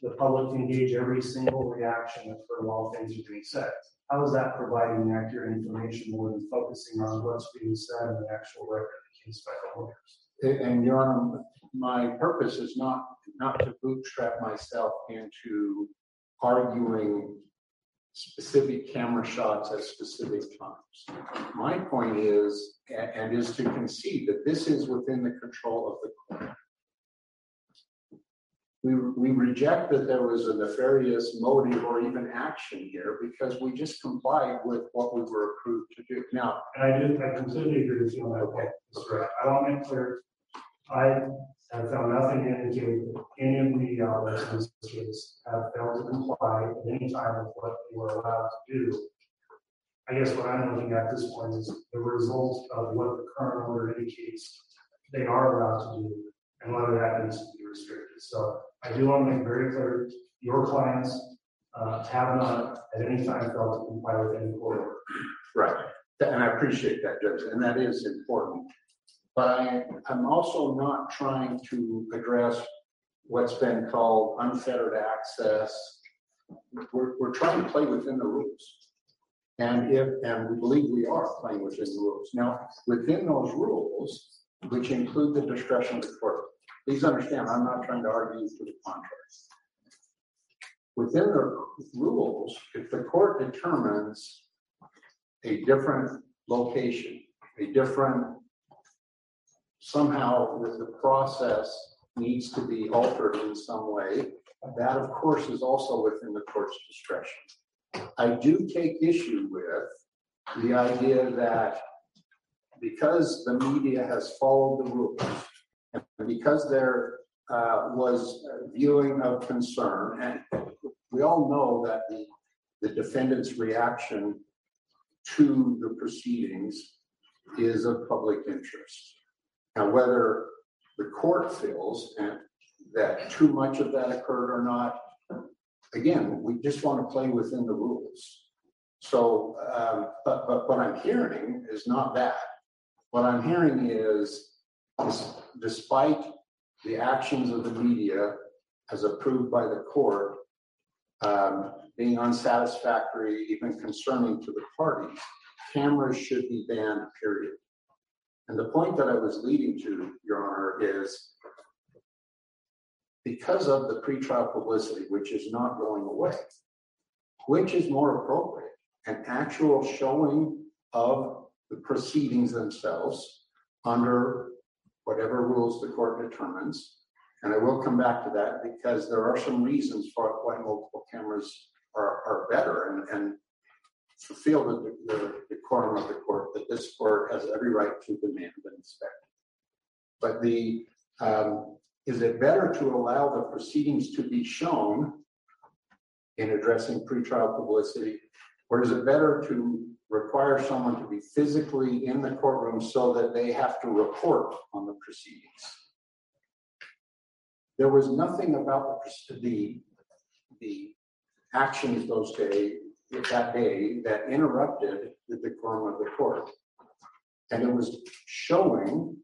the public can gauge every single reaction for while things are being said. How is that providing accurate information more than focusing on what's being said in the actual record of the case by the lawyers? And Your Honor, my purpose is not, not to bootstrap myself into arguing specific camera shots at specific times. My point is, and is to concede that this is within the control of the court. We, we reject that there was a nefarious motive or even action here because we just complied with what we were approved to do. Now, And I do, I completely agree with you on that point. I want to make clear, I have found nothing to indicate that any of the uh, case have failed to comply at any time with what they were allowed to do. I guess what I'm looking at this point is the result of what the current order indicates they are allowed to do and whether that needs to be restricted. So I do want to make very clear, your clients uh, have not at any time failed to comply with any court order. Right, and I appreciate that, Judge, and that is important. But I, I'm also not trying to address what's been called unfettered access. We're, we're trying to play within the rules. And if, and we believe we are playing within the rules. Now, within those rules, which include the discretion of the court, please understand, I'm not trying to argue to the contrary. Within the rules, if the court determines a different location, a different, somehow with the process needs to be altered in some way, that of course is also within the court's discretion. I do take issue with the idea that because the media has followed the rules, because there uh, was viewing of concern, and we all know that the, the defendant's reaction to the proceedings is of public interest. Now, whether the court feels and that too much of that occurred or not, again, we just want to play within the rules. So, um, but, but what I'm hearing is not that. What I'm hearing is, despite the actions of the media as approved by the court, um, being unsatisfactory, even concerning to the parties, cameras should be banned, period. And the point that I was leading to, Your Honor, is because of the pretrial publicity, which is not going away, which is more appropriate? An actual showing of the proceedings themselves under whatever rules the court determines. And I will come back to that because there are some reasons for why multiple cameras are, are better and, and fulfill the, the decorum of the court that this court has every right to demand and inspect. But the um, is it better to allow the proceedings to be shown in addressing pretrial publicity, or is it better to require someone to be physically in the courtroom so that they have to report on the proceedings? There was nothing about the, the, actions those day, that day that interrupted the decorum of the court. And it was showing,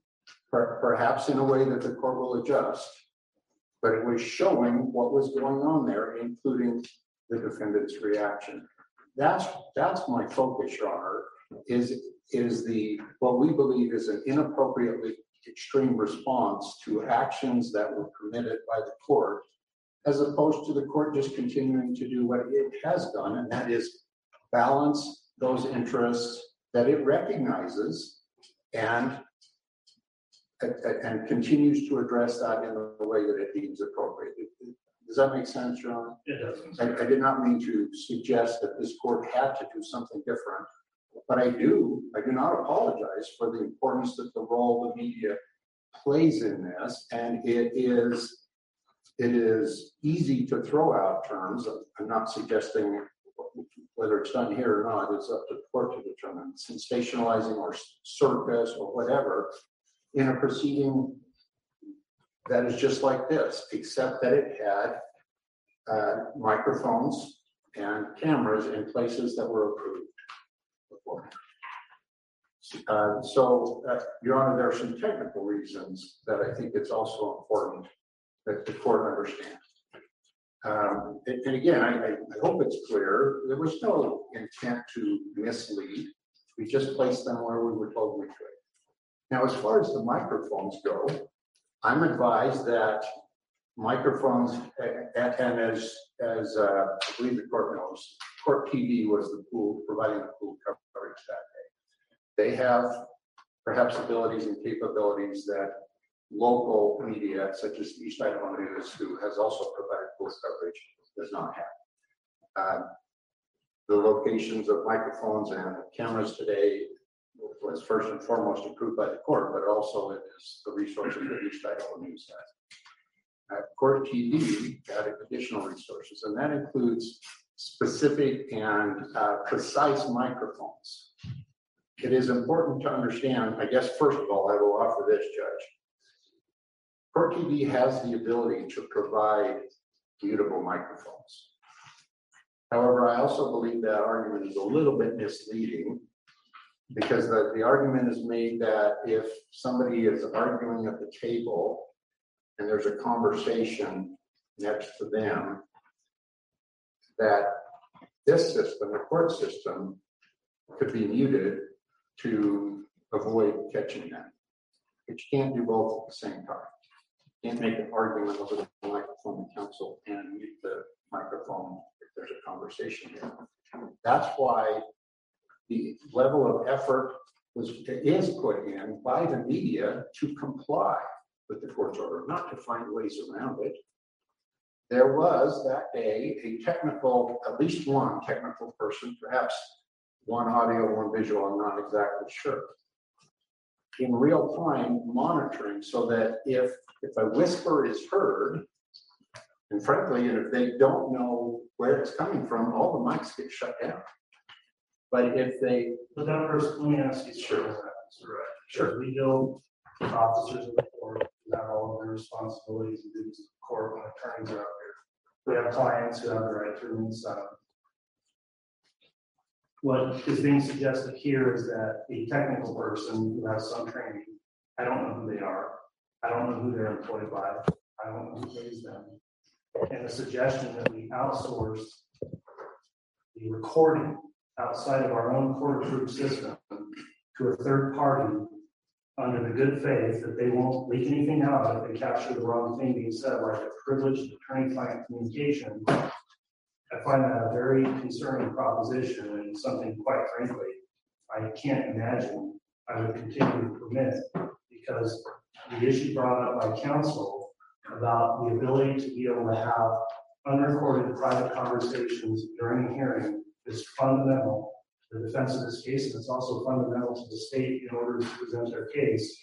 per- perhaps in a way that the court will adjust, but it was showing what was going on there, including the defendant's reaction. That's, that's my focus, Your Honor, is, is the, what we believe is an inappropriately extreme response to actions that were permitted by the court, as opposed to the court just continuing to do what it has done, and that is balance those interests that it recognizes and and, continues to address that in the way that it deems appropriate. Does that make sense, John? It does. I, I did not mean to suggest that this court had to do something different, but I do, I do not apologize for the importance that the role the media plays in this, and it is, it is easy to throw out terms. I'm not suggesting whether it's done here or not, it's up to the court to determine, sensationalizing or circus or whatever, in a proceeding that is just like this, except that it had uh, microphones and cameras in places that were approved before. Uh, So, uh, Your Honor, there are some technical reasons that I think it's also important that the court understand. Um, And again, I- I hope it's clear, there was no intent to mislead. We just placed them where we were told we could. Now, as far as the microphones go, I'm advised that microphones, and as, as uh, I believe the court knows, Court TV was the pool, providing the pool coverage that day. They have perhaps abilities and capabilities that local media such as East Idaho News, who has also provided pool coverage, does not have. Uh, The locations of microphones and cameras today was first and foremost approved by the court, but also it is the resources that East Idaho News has. Uh, Court TV added additional resources, and that includes specific and uh, precise microphones. It is important to understand, I guess, first of all, I will offer this, Judge. Court TV has the ability to provide mutable microphones. However, I also believe that argument is a little bit misleading because the, the argument is made that if somebody is arguing at the table and there's a conversation next to them, that this system, the court system, could be muted to avoid catching them. But you can't do both at the same time. You Can't make an argument over the microphone in council and mute the microphone if there's a conversation here. That's why the level of effort was, is put in by the media to comply with the court's order, not to find ways around it. There was that day a technical, at least one technical person, perhaps one audio, one visual, I'm not exactly sure. In real time monitoring so that if, if a whisper is heard, and frankly, and if they don't know where it's coming from, all the mics get shut down. But if they, But that person, let me ask you. Sure. Mr. Wright. Sure, we know officers of the court who have all of their responsibilities and duties of the court when attorneys are out there. We have clients who have the right to remain silent. What is being suggested here is that a technical person who has some training, I don't know who they are. I don't know who they're employed by. I don't know who pays them. And the suggestion that we outsource the recording outside of our own court approved system to a third party under the good faith that they won't leak anything out if they capture the wrong thing being said, like a privileged attorney-client communication. I find that a very concerning proposition and something quite frankly, I can't imagine I would continue to permit because the issue brought up by counsel about the ability to be able to have unrecorded private conversations during a hearing is fundamental to the defense of this case, and it's also fundamental to the state in order to present their case.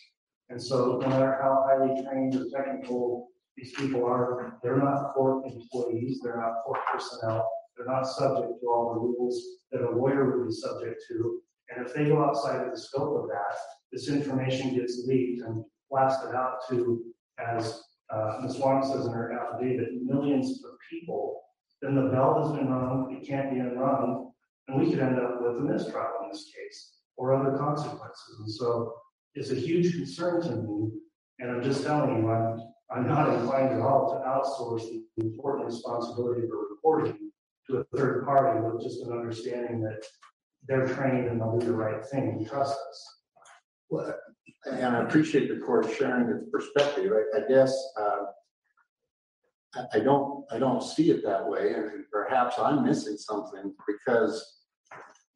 And so no matter how highly trained or technical these people are, they're not court employees, they're not court personnel, they're not subject to all the rules that a lawyer would be subject to. And if they go outside of the scope of that, this information gets leaked and blasted out to, as uh, Ms. Wong says in her affidavit, millions of people, then the bell has been rung, it can't be unrung, and we could end up with a mistrial in this case or other consequences. And so it's a huge concern to me. And I'm just telling you, I'm, I'm not inclined at all to outsource the important responsibility of reporting to a third party with just an understanding that they're trained and they'll do the right thing and trust us. Well, and I appreciate the court sharing its perspective. I, I guess, uh, I, don't, I don't see it that way, and perhaps I'm missing something because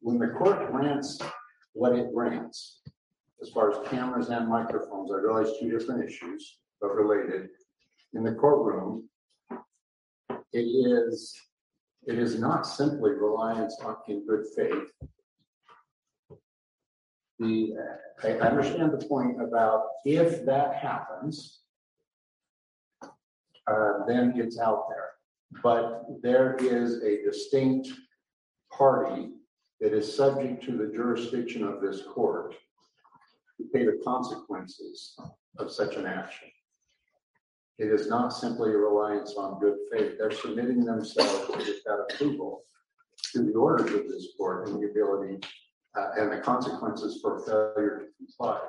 when the court grants what it grants, as far as cameras and microphones, I realize two different issues, but related. In the courtroom, it is, it is not simply reliance on in good faith the, I understand the point about if that happens, uh, then it's out there. But there is a distinct party that is subject to the jurisdiction of this court to pay the consequences of such an action. It is not simply a reliance on good faith. They're submitting themselves with that approval to the orders of this court and the ability uh, and the consequences for failure to comply.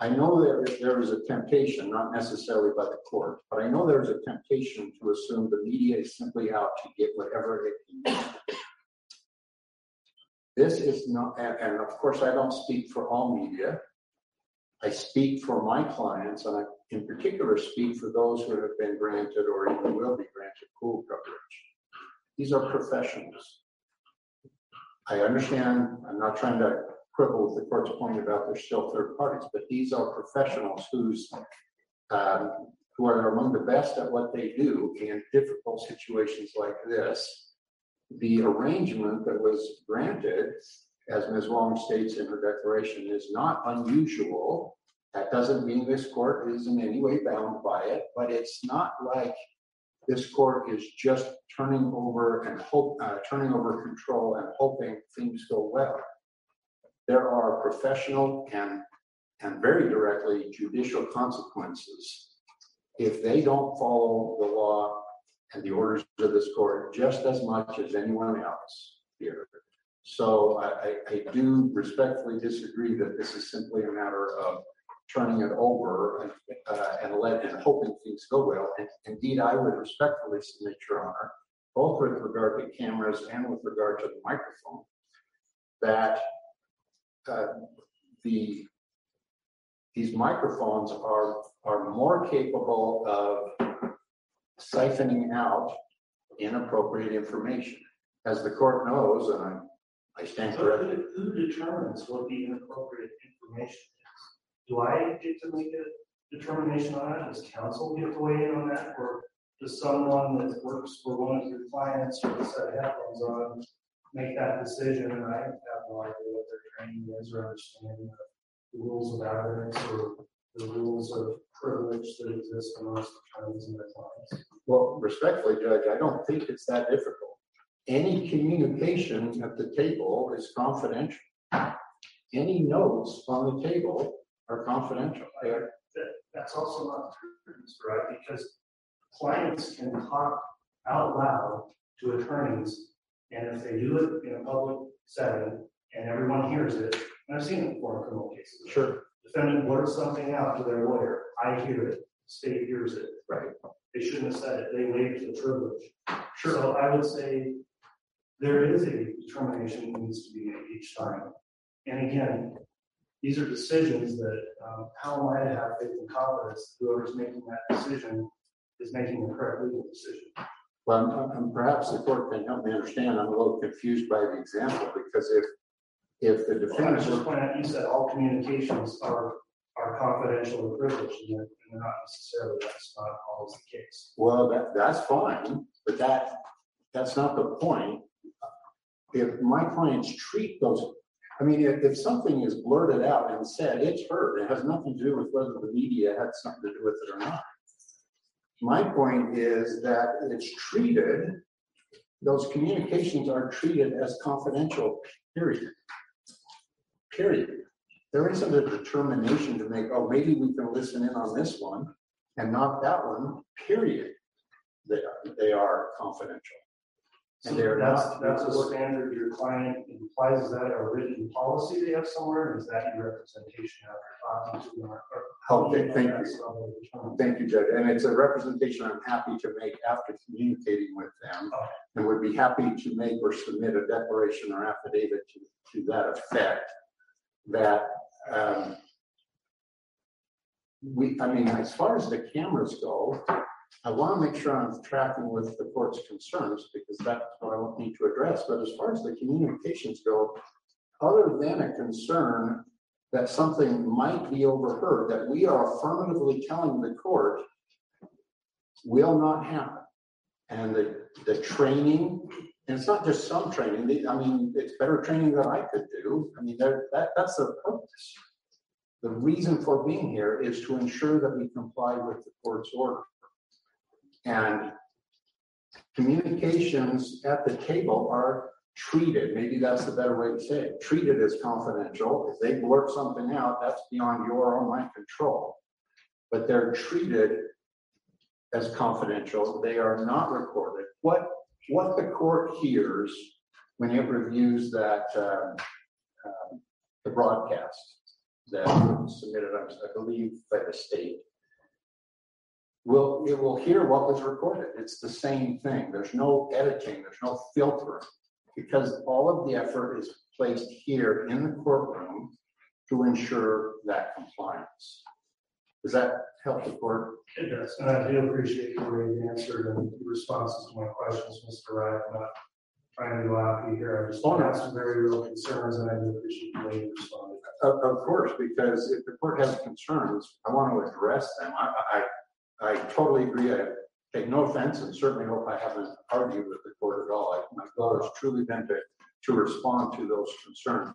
I know that there is a temptation, not necessarily by the court, but I know there's a temptation to assume the media is simply out to get whatever it can. This is not, and, and of course, I don't speak for all media. I speak for my clients, and I, in particular, speak for those who have been granted or even will be granted pool coverage. These are professionals. I understand, I'm not trying to quibble with the court's point about they're still third parties, but these are professionals who's, um, who are among the best at what they do in difficult situations like this. The arrangement that was granted, as Ms. Wong states in her declaration, is not unusual. That doesn't mean this court is in any way bound by it, but it's not like this court is just turning over and hope, uh, turning over control and hoping things go well. There are professional and, and very directly judicial consequences if they don't follow the law and the orders of this court just as much as anyone else here. So I, I, do respectfully disagree that this is simply a matter of turning it over and, uh, and let and hoping things go well. And indeed, I would respectfully submit, Your Honor, both with regard to cameras and with regard to the microphone, that uh, the these microphones are are more capable of siphoning out inappropriate information. As the court knows, and I, I stand So corrected. who, who determines what the inappropriate information is? Do I get to make a determination on that? Does counsel get to weigh in on that? Or does someone that works for one of your clients or a set of headphones on make that decision? And I have no idea what their training is or understanding of the rules of evidence or the rules of privilege that exist amongst attorneys and their clients. Well, respectfully, Judge, I don't think it's that difficult. Any communication at the table is confidential. Any notes on the table are confidential. Are- that that's also not true, right? Because clients can talk out loud to attorneys, and if they do it in a public setting and everyone hears it, and I've seen it before in criminal cases. Sure. Defendant blurts something out to their lawyer, I hear it, state hears it. Right. They shouldn't have said it, they waived the privilege. So I would say there is a determination that needs to be made each time. And again, these are decisions that, um, how am I to have faith and confidence that whoever's making that decision is making the correct legal decision? Well, and- perhaps the court can help me understand. I'm a little confused by the example because if, if the Well, I defendant just pointing out, you said all communications are, are confidential and privileged, and they're and they're not necessarily, that's not always the case. Well, that, that's fine, but that, that's not the point. If my clients treat those, I mean, if, if something is blurted out and said, it's heard, it has nothing to do with whether the media had something to do with it or not. My point is that it's treated, those communications are treated as confidential, period. Period. There isn't a determination to make, oh, maybe we can listen in on this one and not that one, period. They are, they are confidential. So And they're that's, not- that's a standard your client implies, is that a written policy they have somewhere, or is that your representation after talking to them? or- or how do Okay, know thank that's you. level of? Thank you, Judge. And it's a representation I'm happy to make after communicating with them. Okay. And would be happy to make or submit a declaration or affidavit to, to that effect. That, um, we, I mean, as far as the cameras go, I want to make sure I'm tracking with the court's concerns because that's what I need to address. But as far as the communications go, other than a concern that something might be overheard, that we are affirmatively telling the court will not happen. And the, the training, and it's not just some training, I mean, it's better training than I could do. I mean, that, that's the purpose. The reason for being here is to ensure that we comply with the court's order. And communications at the table are treated, maybe that's the better way to say it, treated as confidential. If they blurt something out, that's beyond your or my control. But they're treated as confidential. They are not recorded. What, what the court hears when it reviews that, uh, um, the broadcast that was submitted, I believe, by the state, will, it will hear what was recorded. It's the same thing. There's no editing, there's no filtering. Because all of the effort is placed here in the courtroom to ensure that compliance. Does that help the court? It does, and I do appreciate the way you answered and the responses to my questions, Mr. Wright. I'm not trying to go you here. I just oh, want to have some very real concerns, and I do appreciate the way you responded. Of, of course, because if the court has concerns, I want to address them. I, I, I totally agree. I take no offense and certainly hope I haven't argued with the court at all. I- My goal has truly been to, to respond to those concerns.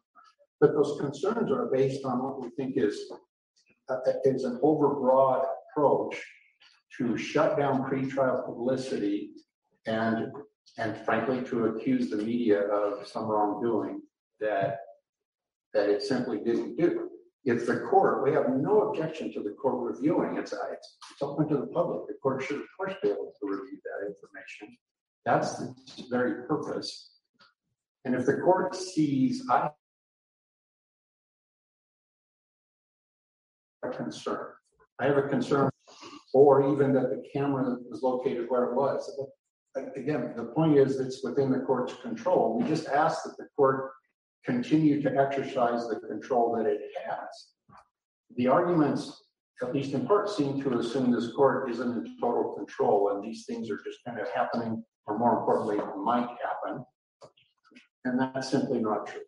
But those concerns are based on what we think is, uh, is an overbroad approach to shut down pretrial publicity and, and frankly, to accuse the media of some wrongdoing that, that it simply didn't do. If the court, we have no objection to the court reviewing, it's, it's, it's open to the public. The court should, of course, be able to review that information. That's the very purpose. And if the court sees, I a concern, I have a concern, or even that the camera was located where it was. But Again, the point is, it's within the court's control. We just ask that the court continue to exercise the control that it has. The arguments, at least in part, seem to assume this court isn't in total control and these things are just kind of happening, or more importantly, might happen. And that's simply not true.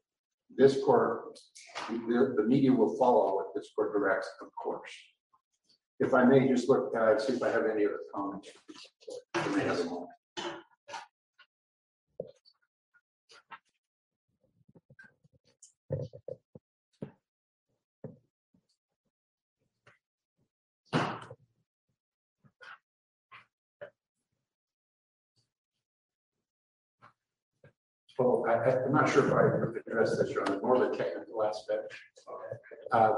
This court, the, the media will follow what this court directs, of course. If I may just look, uh, see if I have any other comments. Well, I, I'm not sure if I addressed this on more of the technical aspect. Uh,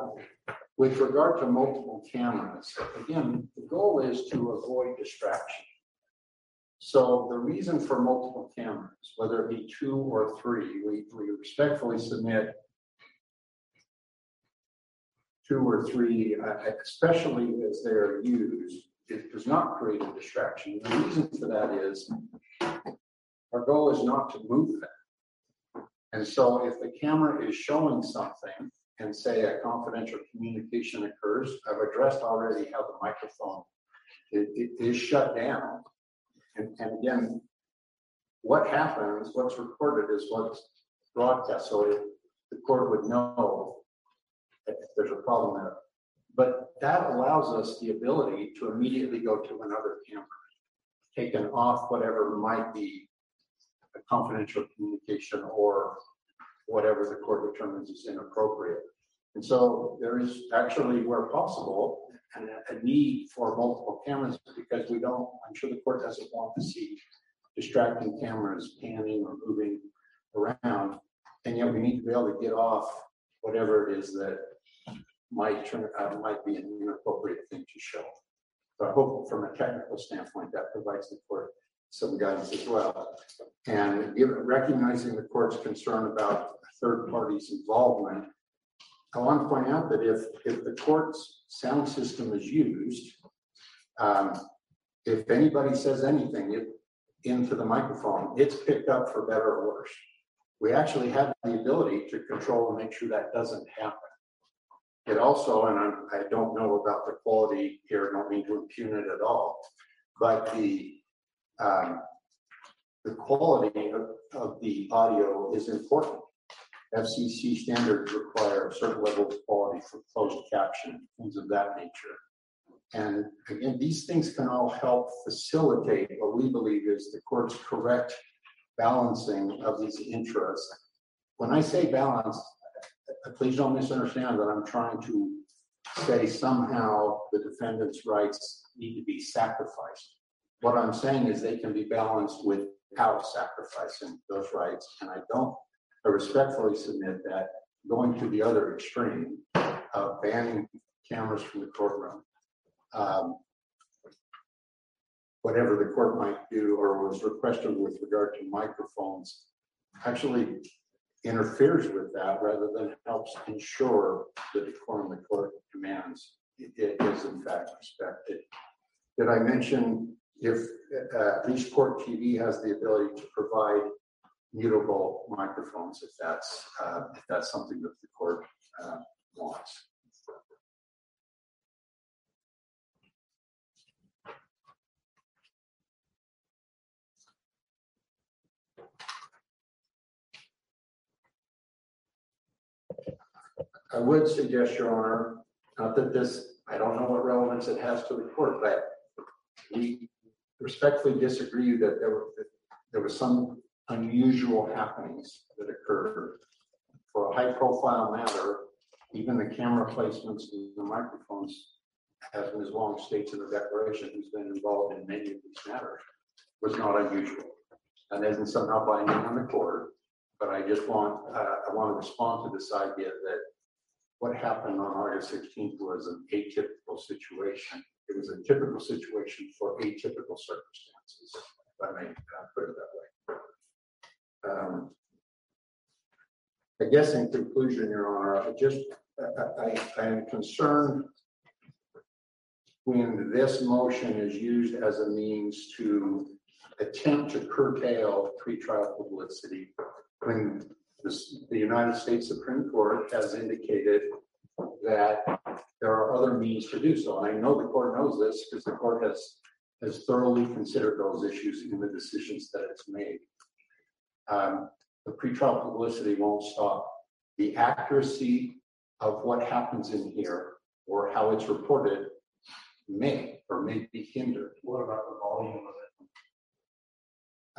With regard to multiple cameras, again, the goal is to avoid distraction. So the reason for multiple cameras, whether it be two or three, we, we respectfully submit two or three, uh, especially as they're used, it does not create a distraction. The reason for that is our goal is not to move them. And so if the camera is showing something and say a confidential communication occurs, I've addressed already how the microphone it, it is shut down. And, and again, what happens, what's recorded is what's broadcast. So it, the court would know if there's a problem there. But that allows us the ability to immediately go to another camera, taken off whatever might be a confidential communication or whatever the court determines is inappropriate. And so there is actually, where possible, a, a need for multiple cameras because we don't, I'm sure the court doesn't want to see distracting cameras panning or moving around. And yet we need to be able to get off whatever it is that might turn, uh, might be an inappropriate thing to show. So I hope from a technical standpoint, that provides the court some guidance as well. And given, recognizing the court's concern about third parties' involvement, I want to point out that if, if the court's sound system is used, um, if anybody says anything it- into the microphone, it's picked up for better or worse. We actually have the ability to control and make sure that doesn't happen. It also, and I'm, I don't know about the quality here, don't mean to impugn it at all, but the, um, the quality of, of the audio is important. FCC standards require a certain level of quality for closed caption, things of that nature. And again, these things can all help facilitate what we believe is the court's correct balancing of these interests. When I say balance, please don't misunderstand that I'm trying to say somehow the defendant's rights need to be sacrificed. What I'm saying is they can be balanced without sacrificing those rights, and I don't, I respectfully submit that going to the other extreme of banning cameras from the courtroom, um, whatever the court might do or was requested with regard to microphones, actually interferes with that rather than helps ensure the decorum the court demands i- i- in fact respected. Did I mention if uh, Reach Court TV has the ability to provide mutable microphones if that's, uh, if that's something that the court uh, wants? I would suggest, Your Honor, not that this, I don't know what relevance it has to the court, but we respectfully disagree that there were, that there was some unusual happenings that occurred. For a high-profile matter, even the camera placements and the microphones, as Ms. Wong states in the declaration, who's been involved in many of these matters, was not unusual. And isn't somehow binding on the court, but I just want, uh, I want to respond to this idea that what happened on August sixteenth was an atypical situation. It was a typical situation for atypical circumstances, if I may uh, put it that way. Um, I guess in conclusion, Your Honor, I just, I, I, I am concerned when this motion is used as a means to attempt to curtail pretrial publicity, when this, the United States Supreme Court has indicated that there are other means to do so. And I know the court knows this because the court has, has thoroughly considered those issues in the decisions that it's made. Um, the pretrial publicity won't stop. The accuracy of what happens in here or how it's reported may or may be hindered What about the volume of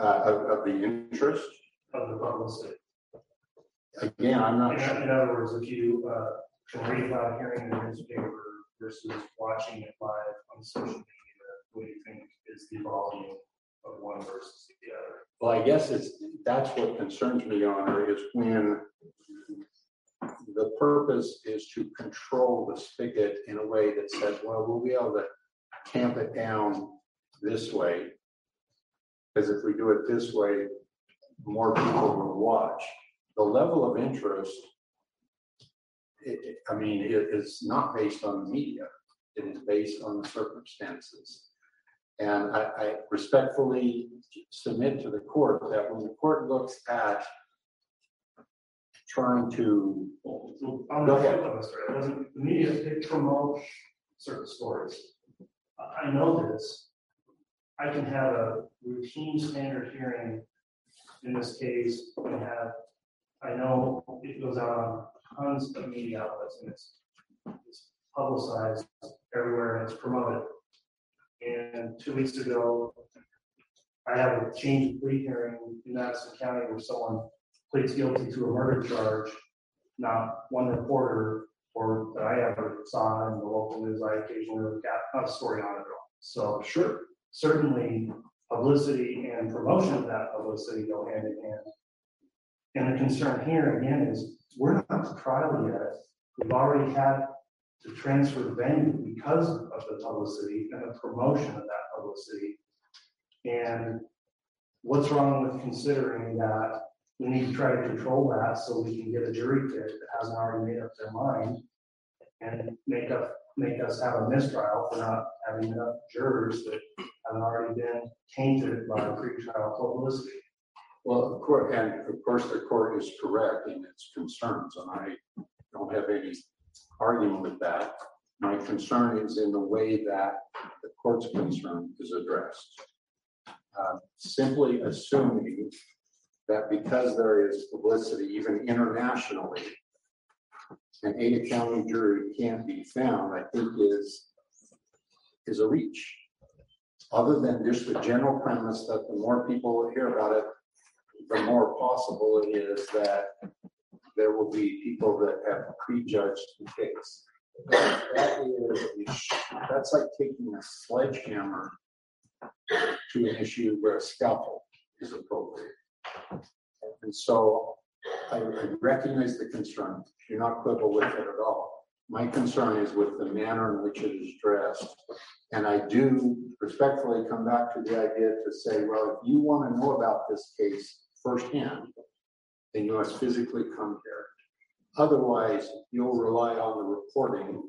uh, of, of the interest. of the publicity? Again, I'm In, not sure. in other words, if you, uh, can read about hearing in the newspaper versus watching it live on social media, what do you think is the volume of one versus the other? Well, I guess it's, that's what concerns me, Your Honor, is when the purpose is to control the spigot in a way that says, well, we'll be able to tamp it down this way. Because if we do it this way, more people will watch. The level of interest, it, it- I mean, it is not based on the media. It is based on the circumstances. And I, I respectfully submit to the court that when the court looks at trying to, So, I'm Go not ahead. sure, Mr. It wasn't, the media, they promote certain stories. I, I know this. I can have a routine standard hearing in this case, and have, I know it goes out on tons of media outlets, and it's it's publicized everywhere, and it's promoted. And two weeks ago, I had a change of plea hearing in Madison County where someone pleads guilty to a murder charge not one reporter or that I ever saw in the local news, I occasionally got a story on it at all. So sure, certainly publicity and promotion of that publicity go hand in hand. And the concern here again is, we're not to trial yet. We've already had to transfer the venue because of the publicity and the promotion of that publicity. And what's wrong with considering that we need to try to control that so we can get a jury pick that hasn't already made up their mind and make up, make us have a mistrial for not having enough jurors that have already been tainted by pretrial publicity. Well, of course, and of course, the court is correct in its concerns, and I don't have any argument with that. My concern is in the way that the court's concern is addressed. Uh, Simply assuming that because there is publicity, even internationally, an Ada County jury can't be found, I think is, is a reach. Other than just the general premise that the more people hear about it, the more possible it is that there will be people that have prejudged the case. That is, that's like taking a sledgehammer to an issue where a scalpel is appropriate. And so I I recognize the concern, you're not quibble with it at all. My concern is with the manner in which it is dressed. And I do respectfully come back to the idea to say, well, if you want to know about this case firsthand, then you must physically come here. Otherwise, you'll rely on the reporting,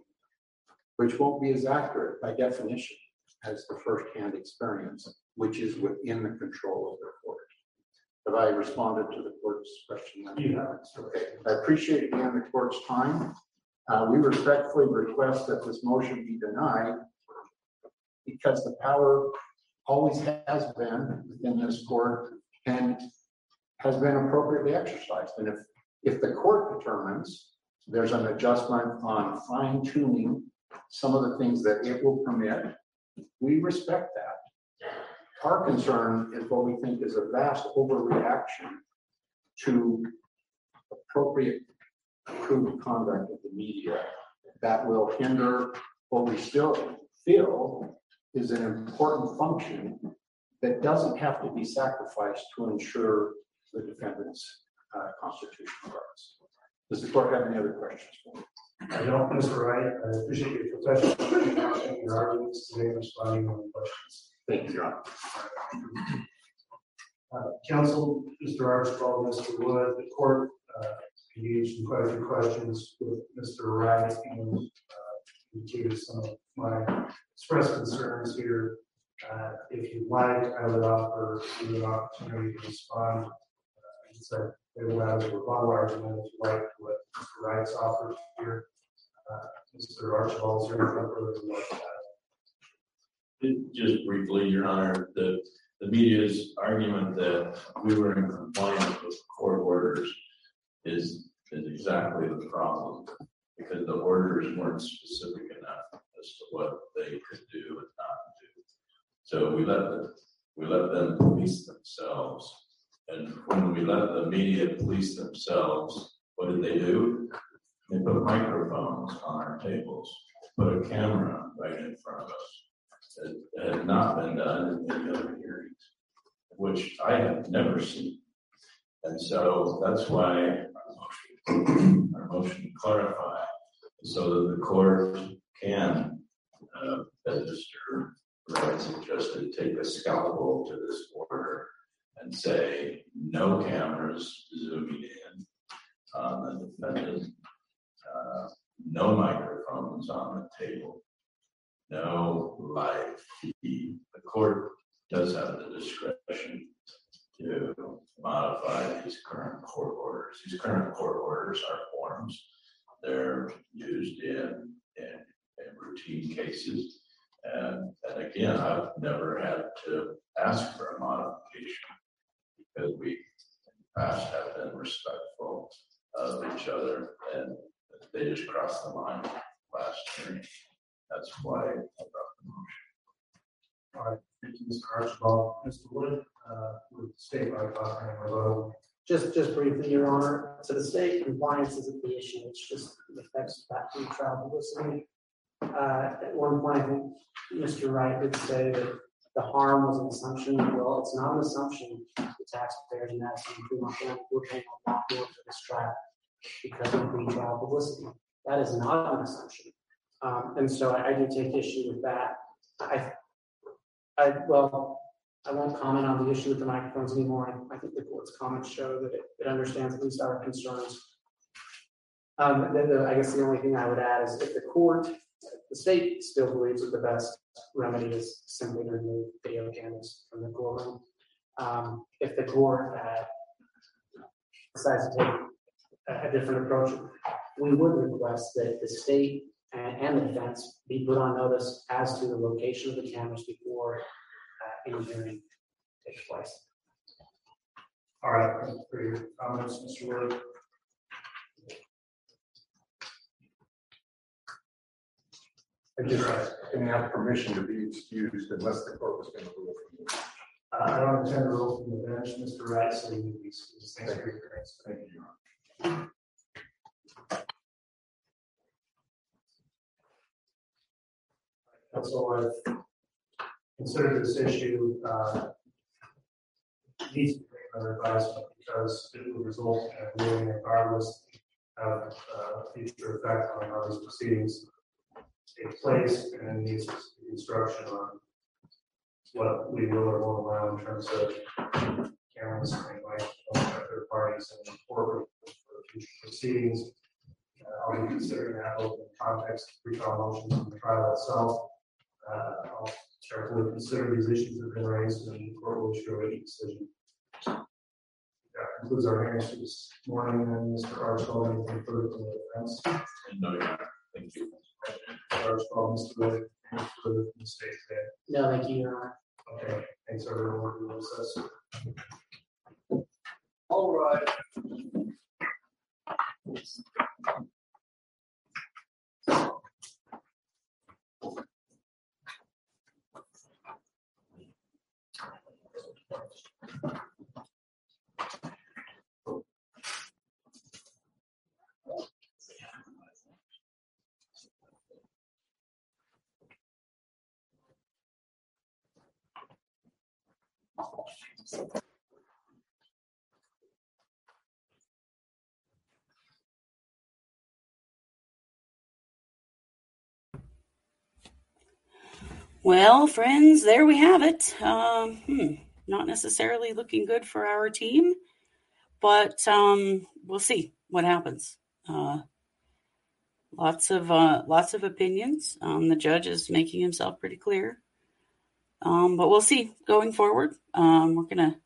which won't be as accurate by definition as the firsthand experience, which is within the control of the court. Have I responded to the court's question? You have it. Okay, I appreciate again the court's time. Uh, we respectfully request that this motion be denied because the power always has been within this court and has been appropriately exercised. And if, if the court determines there's an adjustment on fine tuning some of the things that it will permit, we respect that. Our concern is what we think is a vast overreaction to appropriate prudent conduct of the media that will hinder what we still feel is an important function that doesn't have to be sacrificed to ensure the defendant's uh, constitutional rights. Does the court have any other questions? for me? I don't, Mr. Wright, I appreciate your professional, your arguments today, responding to the questions. Thank you, Your Honor. Uh, Counsel, Mr. Archibald, Mr. Wood, the court uh, engaged in quite a few questions with Mr. Wright and uh, indicated some of my expressed concerns here. Uh, If you'd like, I would offer you an opportunity to respond. Uh, As I said, they will have a rebuttal argument if you like what Mr. Wright's offered here. Uh, Mr. Archibald, is there anything further? Just briefly, Your Honor, the, the media's argument that we were in compliance with court orders is, is exactly the problem. Because the orders weren't specific enough as to what they could do and not do. So we let we let them police themselves. And when we let the media police themselves, what did they do? They put microphones on our tables, put a camera right in front of us that had not been done in any other hearings, which I have never seen. And so that's why our motion, our motion to clarify, so that the court can, uh, as Mr. Wright suggested, take a scalpel to this order and say, no cameras zooming in on the defendant, uh, no microphones on the table, no live feed. The court does have the discretion to modify these current court orders. These current court orders are forms. They're used in, in, in routine cases. And, and again, I've never had to ask for a modification because we in the past have been respectful of each other and they just crossed the line last year. That's why I brought the motion. All right, thank you, Mr. Archibald. Mr. Wood, uh, with state by offering a vote. Just, just briefly, Your Honor, so the state compliance isn't the issue, it's just the effects of that free travel publicity. Uh, at one point, Mr. Wright did say that the harm was an assumption, well, it's not an assumption. The taxpayers in that same Fremont County, we're paying a lot more for this trial because of the travel publicity. That is not an assumption. Um, and so I I do take issue with that. I, I, well, I won't comment on the issue with the microphones anymore. I- I think the court's comments show that it, it understands at least our concerns. Um, then the, I guess the only thing I would add is if the court, the state still believes that the best remedy is simply to remove video cameras from the courtroom. Um, if the court, uh, decides to take a, a different approach, we would request that the state and, and the defense be put on notice as to the location of the cameras before, uh, any hearing takes place. All right, thank you for your comments, Mr. Wood. I just didn't have permission to be excused unless the court was going to rule. Uh, I don't intend to rule from the bench, Mr. Wright, so you be excused. Thanks for your. Thank you, Your Honor. Council, I've considered this issue, uh, needs to be under advisement because it will result in a ruling regardless of, uh, future effect on how these proceedings take place and needs instruction on what we will or won't allow in terms of cameras and invite third parties and report for future proceedings. Uh, I'll be considering that both in context of pre-trial motions and the trial itself. Uh, I'll carefully consider these issues that have been raised and the court will issue a decision. That concludes our hearings for this morning, and Mr. Archibald, anything further from the defense? No, Honor. Thank you. Mr. Archibald, Mr. Riddick, any further from the state today? No, thank you, Your Honor. Okay, thanks everyone for your assess. All right. Well, friends, there we have it. Um, hmm, not necessarily looking good for our team, but um, we'll see what happens. Uh, lots of uh, lots of opinions. Um, the judge is making himself pretty clear, um, but we'll see going forward. Um, we're gonna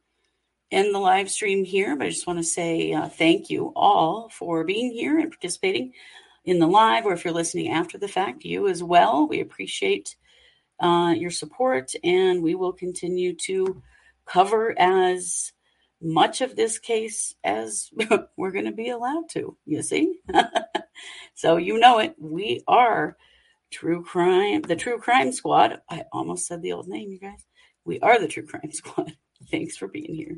end the live stream here, but I just want to say uh, thank you all for being here and participating in the live, or if you're listening after the fact, you as well. We appreciate uh, your support, and we will continue to cover as much of this case as (laughs) we're going to be allowed to. You see? (laughs) so, you know it. We are True Crime, the True Crime Squad. I almost said the old name, you guys. We are the True Crime (laughs) Squad. Thanks for being here.